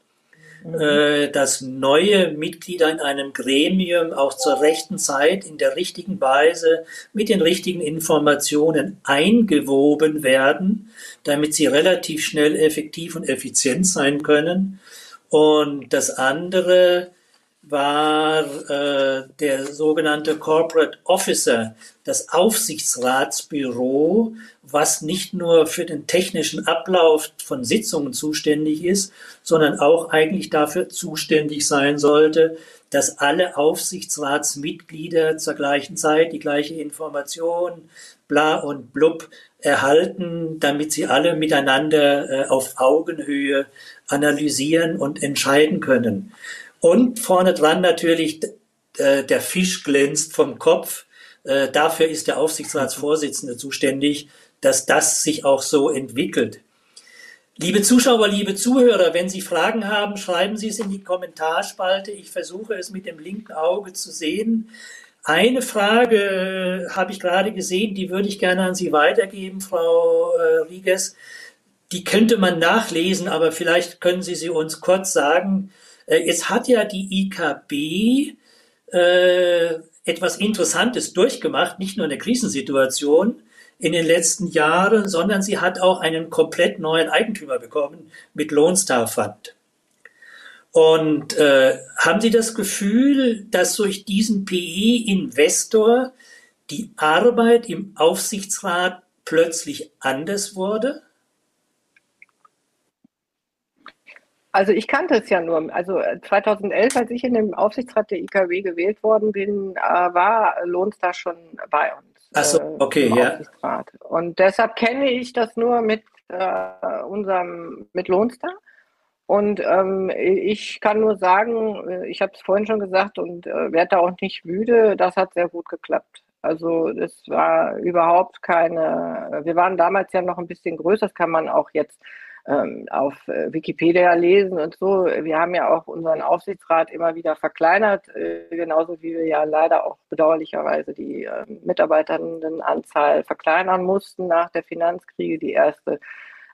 mhm. dass neue Mitglieder in einem Gremium auch zur rechten Zeit in der richtigen Weise mit den richtigen Informationen eingewoben werden, damit sie relativ schnell effektiv und effizient sein können. Und das andere war äh, der sogenannte Corporate Officer, das Aufsichtsratsbüro, was nicht nur für den technischen Ablauf von Sitzungen zuständig ist, sondern auch eigentlich dafür zuständig sein sollte, dass alle Aufsichtsratsmitglieder zur gleichen Zeit die gleiche Information, bla und blub, erhalten, damit sie alle miteinander äh, auf Augenhöhe analysieren und entscheiden können. Und vorne dran natürlich äh, der Fisch glänzt vom Kopf. Äh, dafür ist der Aufsichtsratsvorsitzende zuständig, dass das sich auch so entwickelt. Liebe Zuschauer, liebe Zuhörer, wenn Sie Fragen haben, schreiben Sie es in die Kommentarspalte. Ich versuche es mit dem linken Auge zu sehen. Eine Frage äh, habe ich gerade gesehen, die würde ich gerne an Sie weitergeben, Frau äh, Rieges. Die könnte man nachlesen, aber vielleicht können Sie sie uns kurz sagen. Äh, jetzt hat ja die IKB äh, etwas Interessantes durchgemacht, nicht nur eine Krisensituation in den letzten Jahren, sondern sie hat auch einen komplett neuen Eigentümer bekommen mit Lone Star Fund. Und äh, haben Sie das Gefühl, dass durch diesen PE-Investor die Arbeit im Aufsichtsrat plötzlich anders wurde? Also ich kannte es ja nur. Also 2011, äh, als ich in dem Aufsichtsrat der IKW gewählt worden bin, äh, war Lohnstar schon bei uns. Achso, äh, okay, ja. Und deshalb kenne ich das nur mit äh, unserem, mit Lohnstar. Und ähm, ich kann nur sagen, ich habe es vorhin schon gesagt und äh, werde da auch nicht müde, das hat sehr gut geklappt. Also es war überhaupt keine, wir waren damals ja noch ein bisschen größer, das kann man auch jetzt ähm, auf äh, Wikipedia lesen und so. Wir haben ja auch unseren Aufsichtsrat immer wieder verkleinert, äh, genauso wie wir ja leider auch bedauerlicherweise die äh, Mitarbeiterndenanzahl verkleinern mussten nach der Finanzkrise. Die erste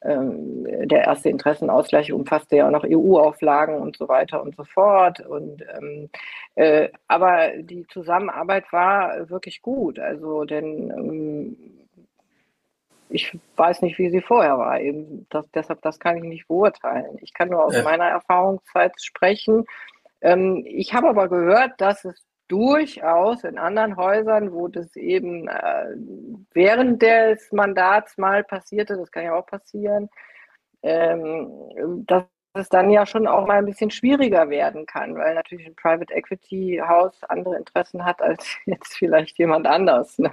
ähm, der erste Interessenausgleich umfasste ja auch noch EU-Auflagen und so weiter und so fort. Und ähm, äh, aber die Zusammenarbeit war wirklich gut. Also denn ähm, ich weiß nicht, wie sie vorher war. Eben das, deshalb, das kann ich nicht beurteilen. Ich kann nur aus ja. meiner Erfahrungszeit sprechen. Ähm, ich habe aber gehört, dass es durchaus in anderen Häusern, wo das eben äh, während des Mandats mal passierte, das kann ja auch passieren, ähm, dass es dann ja schon auch mal ein bisschen schwieriger werden kann, weil natürlich ein Private Equity Haus andere Interessen hat als *laughs* jetzt vielleicht jemand anders. Ne?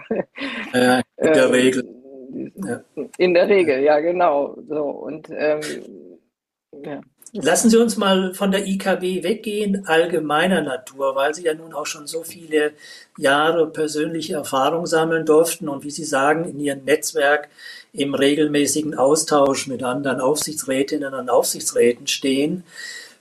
Ja, in der ähm, Regel. Ja. In der Regel, ja, genau. So, und ähm, ja. Lassen Sie uns mal von der IKB weggehen, allgemeiner Natur, weil Sie ja nun auch schon so viele Jahre persönliche Erfahrung sammeln durften und wie Sie sagen, in Ihrem Netzwerk im regelmäßigen Austausch mit anderen Aufsichtsrätinnen und Aufsichtsräten stehen.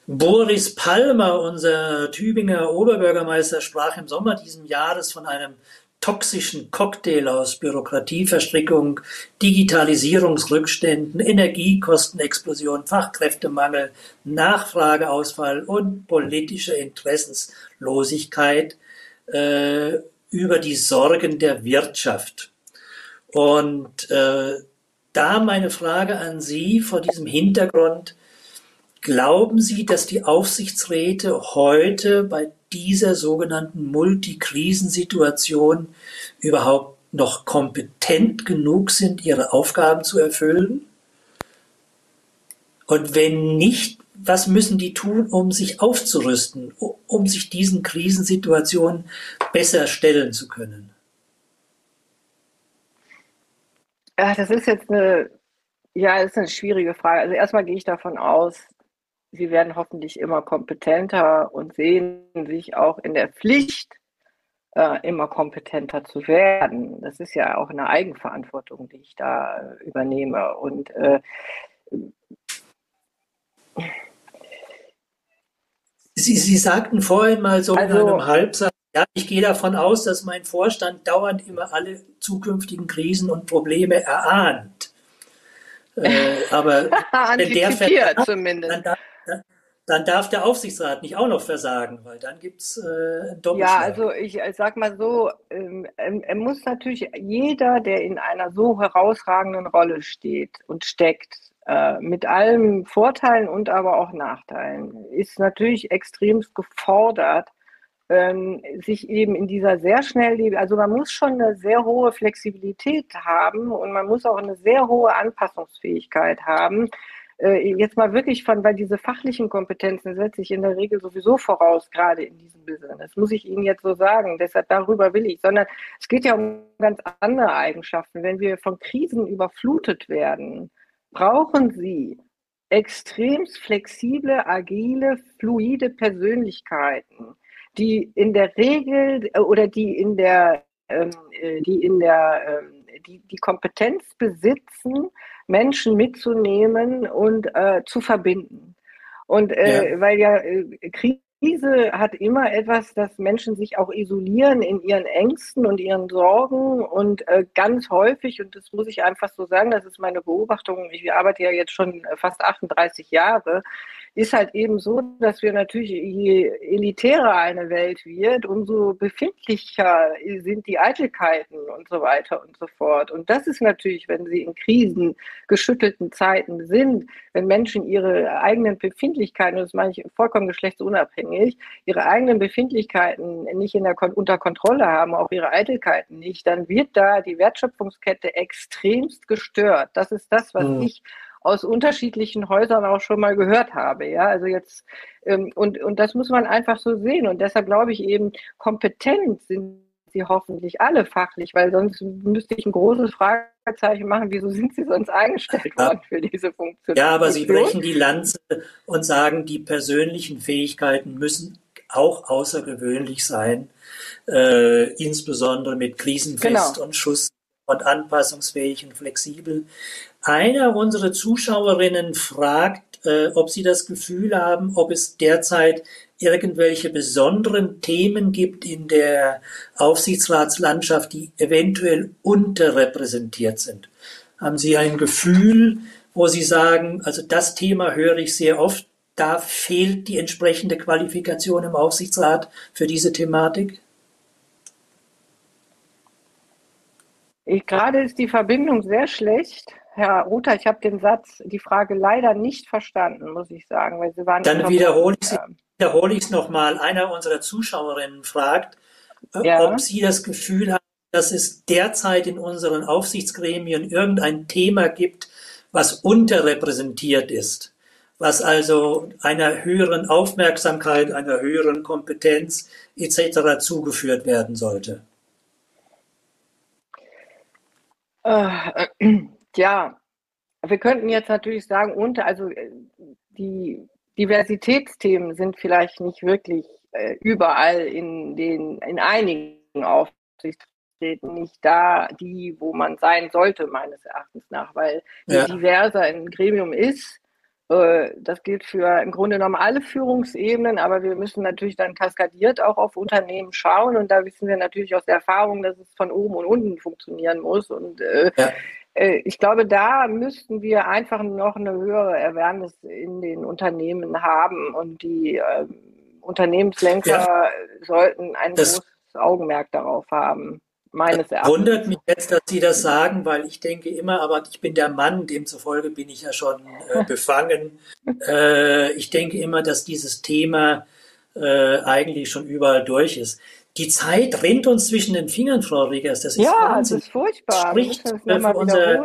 Boris Palmer, unser Tübinger Oberbürgermeister, sprach im Sommer diesen Jahres von einem toxischen Cocktail aus Bürokratieverstrickung, Digitalisierungsrückständen, Energiekostenexplosion, Fachkräftemangel, Nachfrageausfall und politischer Interessenslosigkeit äh, über die Sorgen der Wirtschaft. Und äh, da meine Frage an Sie vor diesem Hintergrund, glauben Sie, dass die Aufsichtsräte heute bei dieser sogenannten Multikrisensituation überhaupt noch kompetent genug sind, ihre Aufgaben zu erfüllen? Und wenn nicht, was müssen die tun, um sich aufzurüsten, um sich diesen Krisensituationen besser stellen zu können? Ja, das ist jetzt eine, ja, das ist eine schwierige Frage. Also erstmal gehe ich davon aus, sie werden hoffentlich immer kompetenter und sehen sich auch in der Pflicht, äh, immer kompetenter zu werden. Das ist ja auch eine Eigenverantwortung, die ich da äh, übernehme. Und äh, Sie, Sie sagten vorhin mal so also, in einem Halbsatz, ja, ich gehe davon aus, dass mein Vorstand dauernd immer alle zukünftigen Krisen und Probleme erahnt. Äh, aber *laughs* wenn der zumindest. Dann, dann darf der Aufsichtsrat nicht auch noch versagen, weil dann gibt es äh, Ja, also ich, ich sag mal so, ähm, er muss natürlich jeder, der in einer so herausragenden Rolle steht und steckt, äh, mit allen Vorteilen und aber auch Nachteilen, ist natürlich extremst gefordert, ähm, sich eben in dieser sehr schnell, also man muss schon eine sehr hohe Flexibilität haben und man muss auch eine sehr hohe Anpassungsfähigkeit haben, äh, jetzt mal wirklich von, weil diese fachlichen Kompetenzen setze ich in der Regel sowieso voraus, gerade in diesem Business. Das muss ich Ihnen jetzt so sagen. Deshalb darüber will ich, sondern es geht ja um ganz andere Eigenschaften. Wenn wir von Krisen überflutet werden, brauchen Sie extrem flexible, agile, fluide Persönlichkeiten, die in der Regel äh, oder die in der, ähm, äh, die in der, ähm, die, die Kompetenz besitzen, Menschen mitzunehmen und äh, zu verbinden. Und äh, ja. weil ja äh, Krise hat immer etwas, dass Menschen sich auch isolieren in ihren Ängsten und ihren Sorgen und äh, ganz häufig, und das muss ich einfach so sagen, das ist meine Beobachtung, ich arbeite ja jetzt schon fast 38 Jahre, ist halt eben so, dass wir natürlich, je elitärer eine Welt wird, umso befindlicher sind die Eitelkeiten und so weiter und so fort. Und das ist natürlich, wenn sie in Krisen geschüttelten Zeiten sind, wenn Menschen ihre eigenen Befindlichkeiten, das meine ich vollkommen geschlechtsunabhängig, ihre eigenen Befindlichkeiten nicht in der, unter Kontrolle haben, auch ihre Eitelkeiten nicht, dann wird da die Wertschöpfungskette extremst gestört. Das ist das, was mhm. ich aus unterschiedlichen Häusern auch schon mal gehört habe. Ja, also jetzt, ähm, und, und das muss man einfach so sehen. Und deshalb glaube ich eben, kompetent sind sie hoffentlich alle fachlich, weil sonst müsste ich ein großes Fragezeichen machen, wieso sind sie sonst eingestellt worden für diese Funktion? Ja, aber Sie brechen die Lanze und sagen, die persönlichen Fähigkeiten müssen auch außergewöhnlich sein, äh, insbesondere mit krisenfest genau. und Schuss und anpassungsfähig und flexibel. Einer unserer Zuschauerinnen fragt, äh, ob sie das Gefühl haben, ob es derzeit irgendwelche besonderen Themen gibt in der Aufsichtsratslandschaft, die eventuell unterrepräsentiert sind. Haben Sie ein Gefühl, wo Sie sagen, also das Thema höre ich sehr oft, da fehlt die entsprechende Qualifikation im Aufsichtsrat für diese Thematik? Ich, gerade ist die Verbindung sehr schlecht. Herr Ruther, ich habe den Satz, die Frage leider nicht verstanden, muss ich sagen, weil Sie waren. Dann wiederhole ich es wiederhole nochmal. Einer unserer Zuschauerinnen fragt, äh, ja. ob Sie das Gefühl haben, dass es derzeit in unseren Aufsichtsgremien irgendein Thema gibt, was unterrepräsentiert ist, was also einer höheren Aufmerksamkeit, einer höheren Kompetenz etc. zugeführt werden sollte. Äh, ja, wir könnten jetzt natürlich sagen, unter, also äh, die Diversitätsthemen sind vielleicht nicht wirklich äh, überall in den, in einigen Aufsichtsräten nicht da, die, wo man sein sollte, meines Erachtens nach, weil ja. je diverser ein Gremium ist, äh, das gilt für im Grunde genommen alle Führungsebenen, aber wir müssen natürlich dann kaskadiert auch auf Unternehmen schauen und da wissen wir natürlich aus der Erfahrung, dass es von oben und unten funktionieren muss und äh, ja. Äh, ich glaube, da müssten wir einfach noch eine höhere Awareness in den Unternehmen haben und die äh, Unternehmenslenker ja. sollten ein großes Augenmerk darauf haben. Meines Erachtens. Wundert mich jetzt, dass Sie das sagen, weil ich denke immer, aber ich bin der Mann, demzufolge bin ich ja schon äh, *laughs* befangen. äh, ich denke immer, dass dieses Thema äh, eigentlich schon überall durch ist. Die Zeit rennt uns zwischen den Fingern, Frau Riegers. Das ist ja, Wahnsinn. das ist furchtbar. Spricht für, unser,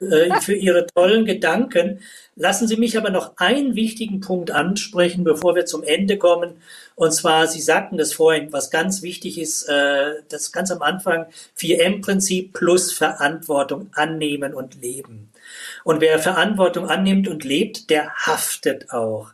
äh, *laughs* für Ihre tollen Gedanken. Lassen Sie mich aber noch einen wichtigen Punkt ansprechen, bevor wir zum Ende kommen. Und zwar, Sie sagten das vorhin, was ganz wichtig ist, äh, das ganz am Anfang, 4M-Prinzip plus Verantwortung annehmen und leben. Und wer Verantwortung annimmt und lebt, der haftet auch.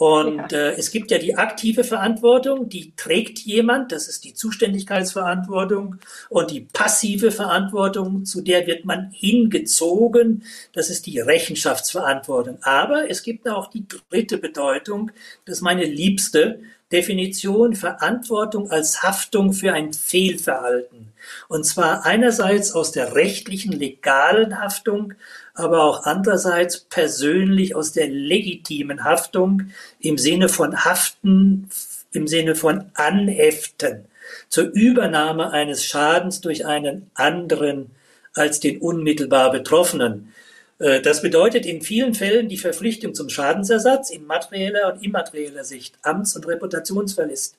Und äh, es gibt ja die aktive Verantwortung, die trägt jemand, das ist die Zuständigkeitsverantwortung. Und die passive Verantwortung, zu der wird man hingezogen, das ist die Rechenschaftsverantwortung. Aber es gibt auch die dritte Bedeutung, das ist meine liebste, Definition Verantwortung als Haftung für ein Fehlverhalten. Und zwar einerseits aus der rechtlichen, legalen Haftung, aber auch andererseits persönlich aus der legitimen Haftung im Sinne von Haften, im Sinne von Anheften zur Übernahme eines Schadens durch einen anderen als den unmittelbar Betroffenen. Äh, das bedeutet in vielen Fällen die Verpflichtung zum Schadensersatz in materieller und immaterieller Sicht, Amts- und Reputationsverlust.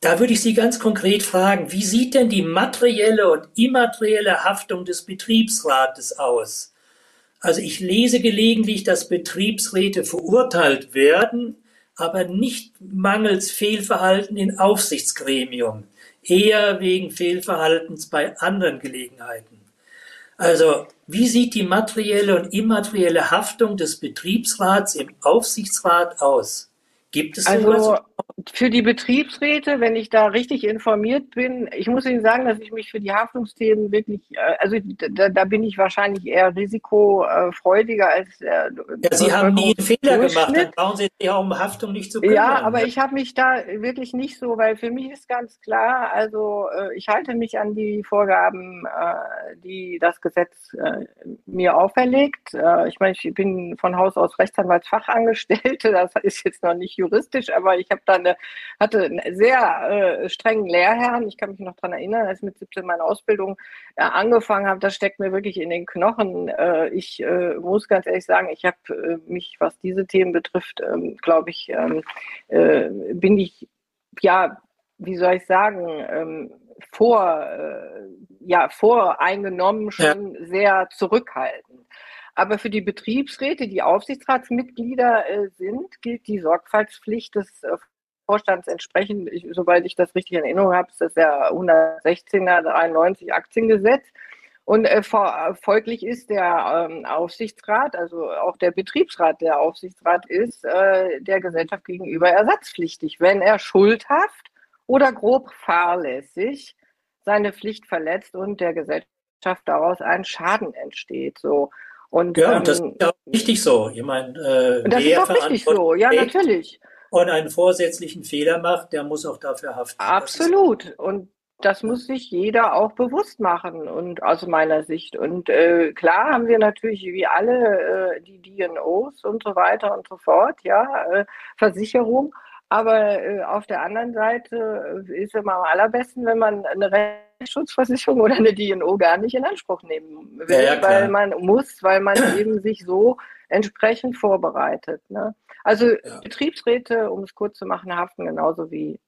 Da würde ich Sie ganz konkret fragen, wie sieht denn die materielle und immaterielle Haftung des Betriebsrates aus? Also ich lese gelegentlich, dass Betriebsräte verurteilt werden, aber nicht mangels Fehlverhalten in Aufsichtsgremium, eher wegen Fehlverhaltens bei anderen Gelegenheiten. Also, wie sieht die materielle und immaterielle Haftung des Betriebsrats im Aufsichtsrat aus? Gibt es also, sowas? für die Betriebsräte, wenn ich da richtig informiert bin, ich muss Ihnen sagen, dass ich mich für die Haftungsthemen wirklich, äh, also da, da bin ich wahrscheinlich eher risikofreudiger als der. Ja, Sie haben nie einen Fehler gemacht, dann brauchen Sie sich auch um Haftung nicht zu kümmern. Ja, aber ich habe mich da wirklich nicht so, weil für mich ist ganz klar, also äh, ich halte mich an die Vorgaben, äh, die das Gesetz mir auferlegt. Ich meine, ich bin von Haus aus Rechtsanwaltsfachangestellte, *laughs* das ist jetzt noch nicht juristisch, aber ich habe da eine, hatte einen sehr äh, strengen Lehrherrn. Ich kann mich noch daran erinnern, als ich mit 17 meine Ausbildung äh, angefangen habe. Das steckt mir wirklich in den Knochen. Äh, ich äh, muss ganz ehrlich sagen, ich habe äh, mich, was diese Themen betrifft, ähm, glaube ich, ähm, äh, bin ich, ja, wie soll ich sagen, ähm, vor, ja, voreingenommen schon ja. sehr zurückhaltend. Aber für die Betriebsräte, die Aufsichtsratsmitglieder äh, sind, gilt die Sorgfaltspflicht des äh, Vorstands entsprechend, ich, soweit ich das richtig in Erinnerung habe, ist das ja 116er 93 Aktiengesetz. Und äh, folglich ist der ähm, Aufsichtsrat, also auch der Betriebsrat, der Aufsichtsrat ist, äh, der Gesellschaft gegenüber ersatzpflichtig, wenn er schuldhaft oder grob fahrlässig seine Pflicht verletzt und der Gesellschaft daraus ein Schaden entsteht. So. Und, ja, ähm, das ist ja auch richtig so. Ich meine, äh, das ist auch richtig so, ja, natürlich und einen vorsätzlichen Fehler macht, der muss auch dafür haften. Absolut. Und das muss sich jeder auch bewusst machen und aus meiner Sicht. Und äh, klar haben wir natürlich wie alle äh, die DNOs und so weiter und so fort, ja, äh, Versicherung. Aber äh, auf der anderen Seite ist es immer am allerbesten, wenn man eine Rechtsschutzversicherung oder eine DNO gar nicht in Anspruch nehmen will, ja, ja, weil man muss, weil man *clears throat* eben sich so entsprechend vorbereitet. Ne? Also ja. Betriebsräte, um es kurz zu machen, haften genauso wie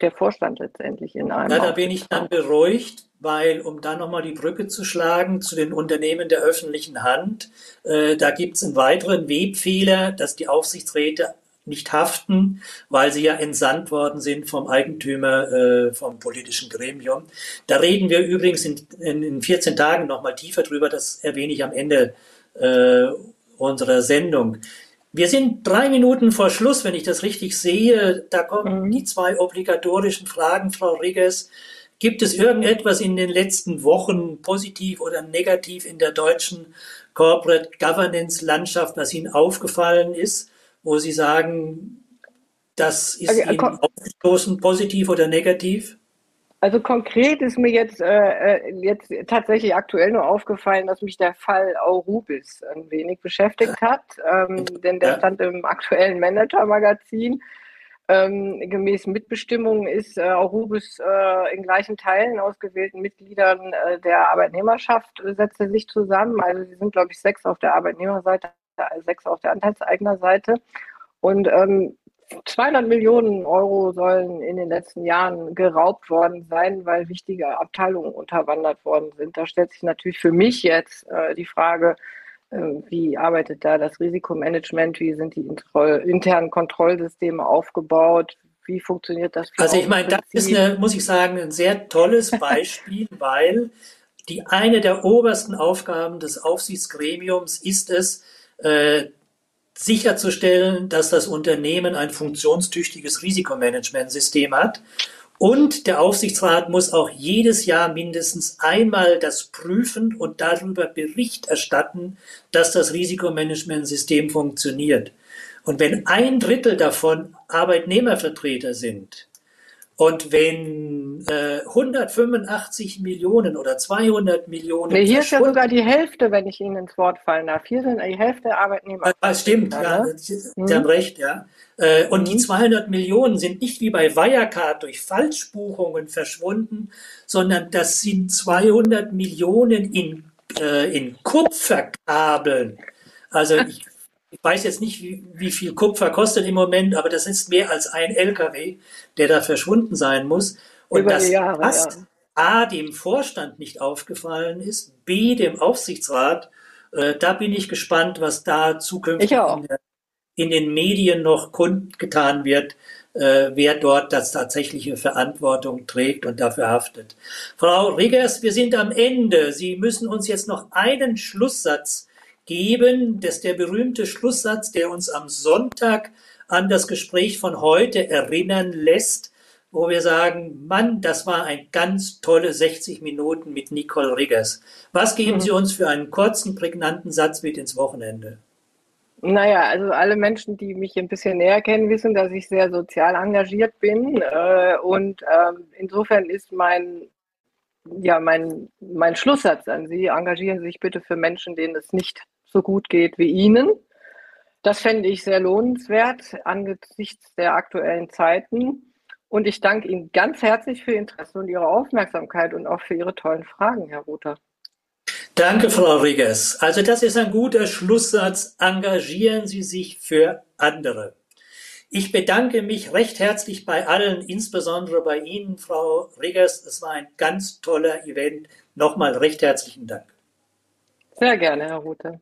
der Vorstand letztendlich in einem. Ja, da bin ich dann beruhigt, weil, um dann nochmal die Brücke zu schlagen zu den Unternehmen der öffentlichen Hand, äh, da gibt es einen weiteren Webfehler, dass die Aufsichtsräte nicht haften, weil sie ja entsandt worden sind vom Eigentümer, äh, vom politischen Gremium. Da reden wir übrigens in, in, in 14 Tagen nochmal tiefer drüber, das erwähne ich am Ende äh, unserer Sendung. Wir sind drei Minuten vor Schluss, wenn ich das richtig sehe. Da kommen mhm. die zwei obligatorischen Fragen, Frau Riggers. Gibt es irgendetwas in den letzten Wochen positiv oder negativ in der deutschen Corporate Governance Landschaft, was Ihnen aufgefallen ist, wo Sie sagen, das ist okay, Ihnen aufgestoßen, positiv oder negativ? Also konkret ist mir jetzt, äh, äh, jetzt tatsächlich aktuell nur aufgefallen, dass mich der Fall Aurubis ein wenig beschäftigt hat, ähm, denn der stand im aktuellen Manager-Magazin. Ähm, gemäß Mitbestimmung ist äh, Aurubis äh, in gleichen Teilen ausgewählten Mitgliedern äh, der Arbeitnehmerschaft äh, setzte sich zusammen. Also sie sind, glaube ich, sechs auf der Arbeitnehmerseite, sechs auf der Anteilseignerseite. Und ähm, 200 Millionen Euro sollen in den letzten Jahren geraubt worden sein, weil wichtige Abteilungen unterwandert worden sind. Da stellt sich natürlich für mich jetzt äh, die Frage, äh, wie arbeitet da das Risikomanagement? Wie sind die internen Kontrollsysteme aufgebaut? Wie funktioniert das? Also ich meine, das ist, eine, muss ich sagen, ein sehr tolles Beispiel, *laughs* weil die eine der obersten Aufgaben des Aufsichtsgremiums ist es, äh, sicherzustellen, dass das Unternehmen ein funktionstüchtiges Risikomanagementsystem hat. Und der Aufsichtsrat muss auch jedes Jahr mindestens einmal das prüfen und darüber Bericht erstatten, dass das Risikomanagementsystem funktioniert. Und wenn ein Drittel davon Arbeitnehmervertreter sind und wenn äh, 185 Millionen oder 200 Millionen. Nee, hier ist ja sogar die Hälfte, wenn ich Ihnen ins Wort fallen darf. Hier sind die Hälfte Arbeitnehmer. Das stimmt, ja, ne? Sie, Sie hm. haben recht, ja. Äh, und mhm. die 200 Millionen sind nicht wie bei Wirecard durch Falschbuchungen verschwunden, sondern das sind 200 Millionen in, äh, in Kupferkabeln. Also ich ich weiß jetzt nicht, wie, wie, viel Kupfer kostet im Moment, aber das ist mehr als ein LKW, der da verschwunden sein muss. Und Über das Jahre, fast ja. A, dem Vorstand nicht aufgefallen ist, B, dem Aufsichtsrat. Äh, da bin ich gespannt, was da zukünftig in, der, in, den Medien noch kundgetan wird, äh, wer dort das tatsächliche Verantwortung trägt und dafür haftet. Frau Riggers, wir sind am Ende. Sie müssen uns jetzt noch einen Schlusssatz geben, dass der berühmte Schlusssatz, der uns am Sonntag an das Gespräch von heute erinnern lässt, wo wir sagen, Mann, das war ein ganz tolle 60 Minuten mit Nicole Riggers. Was geben mhm. Sie uns für einen kurzen, prägnanten Satz mit ins Wochenende? Naja, also alle Menschen, die mich ein bisschen näher kennen, wissen, dass ich sehr sozial engagiert bin. Äh, und ähm, insofern ist mein, ja, mein, mein Schlusssatz an Sie, engagieren Sie sich bitte für Menschen, denen es nicht so gut geht wie Ihnen. Das fände ich sehr lohnenswert angesichts der aktuellen Zeiten. Und ich danke Ihnen ganz herzlich für Ihr Interesse und Ihre Aufmerksamkeit und auch für Ihre tollen Fragen, Herr Ruther. Danke, Frau Riggers. Also das ist ein guter Schlusssatz. Engagieren Sie sich für andere. Ich bedanke mich recht herzlich bei allen, insbesondere bei Ihnen, Frau Riggers. Es war ein ganz toller Event. Nochmal recht herzlichen Dank. Sehr gerne, Herr Ruther.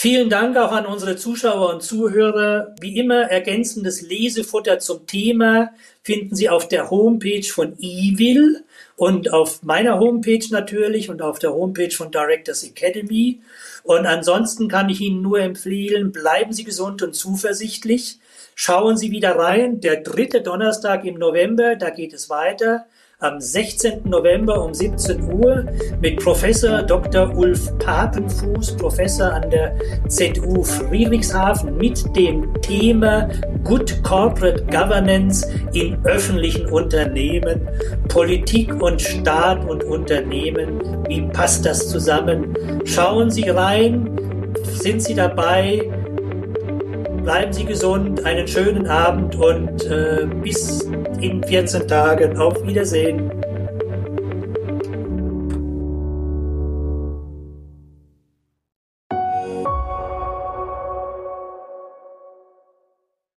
Vielen Dank auch an unsere Zuschauer und Zuhörer. Wie immer ergänzendes Lesefutter zum Thema finden Sie auf der Homepage von Evil und auf meiner Homepage natürlich und auf der Homepage von Directors Academy. Und ansonsten kann ich Ihnen nur empfehlen, bleiben Sie gesund und zuversichtlich. Schauen Sie wieder rein. Der dritte Donnerstag im November, da geht es weiter am 16. November um 17 Uhr mit Professor Dr. Ulf Papenfuß, Professor an der ZU Friedrichshafen mit dem Thema Good Corporate Governance in öffentlichen Unternehmen, Politik und Staat und Unternehmen. Wie passt das zusammen? Schauen Sie rein, sind Sie dabei? Bleiben Sie gesund, einen schönen Abend und äh, bis in 14 Tagen. Auf Wiedersehen.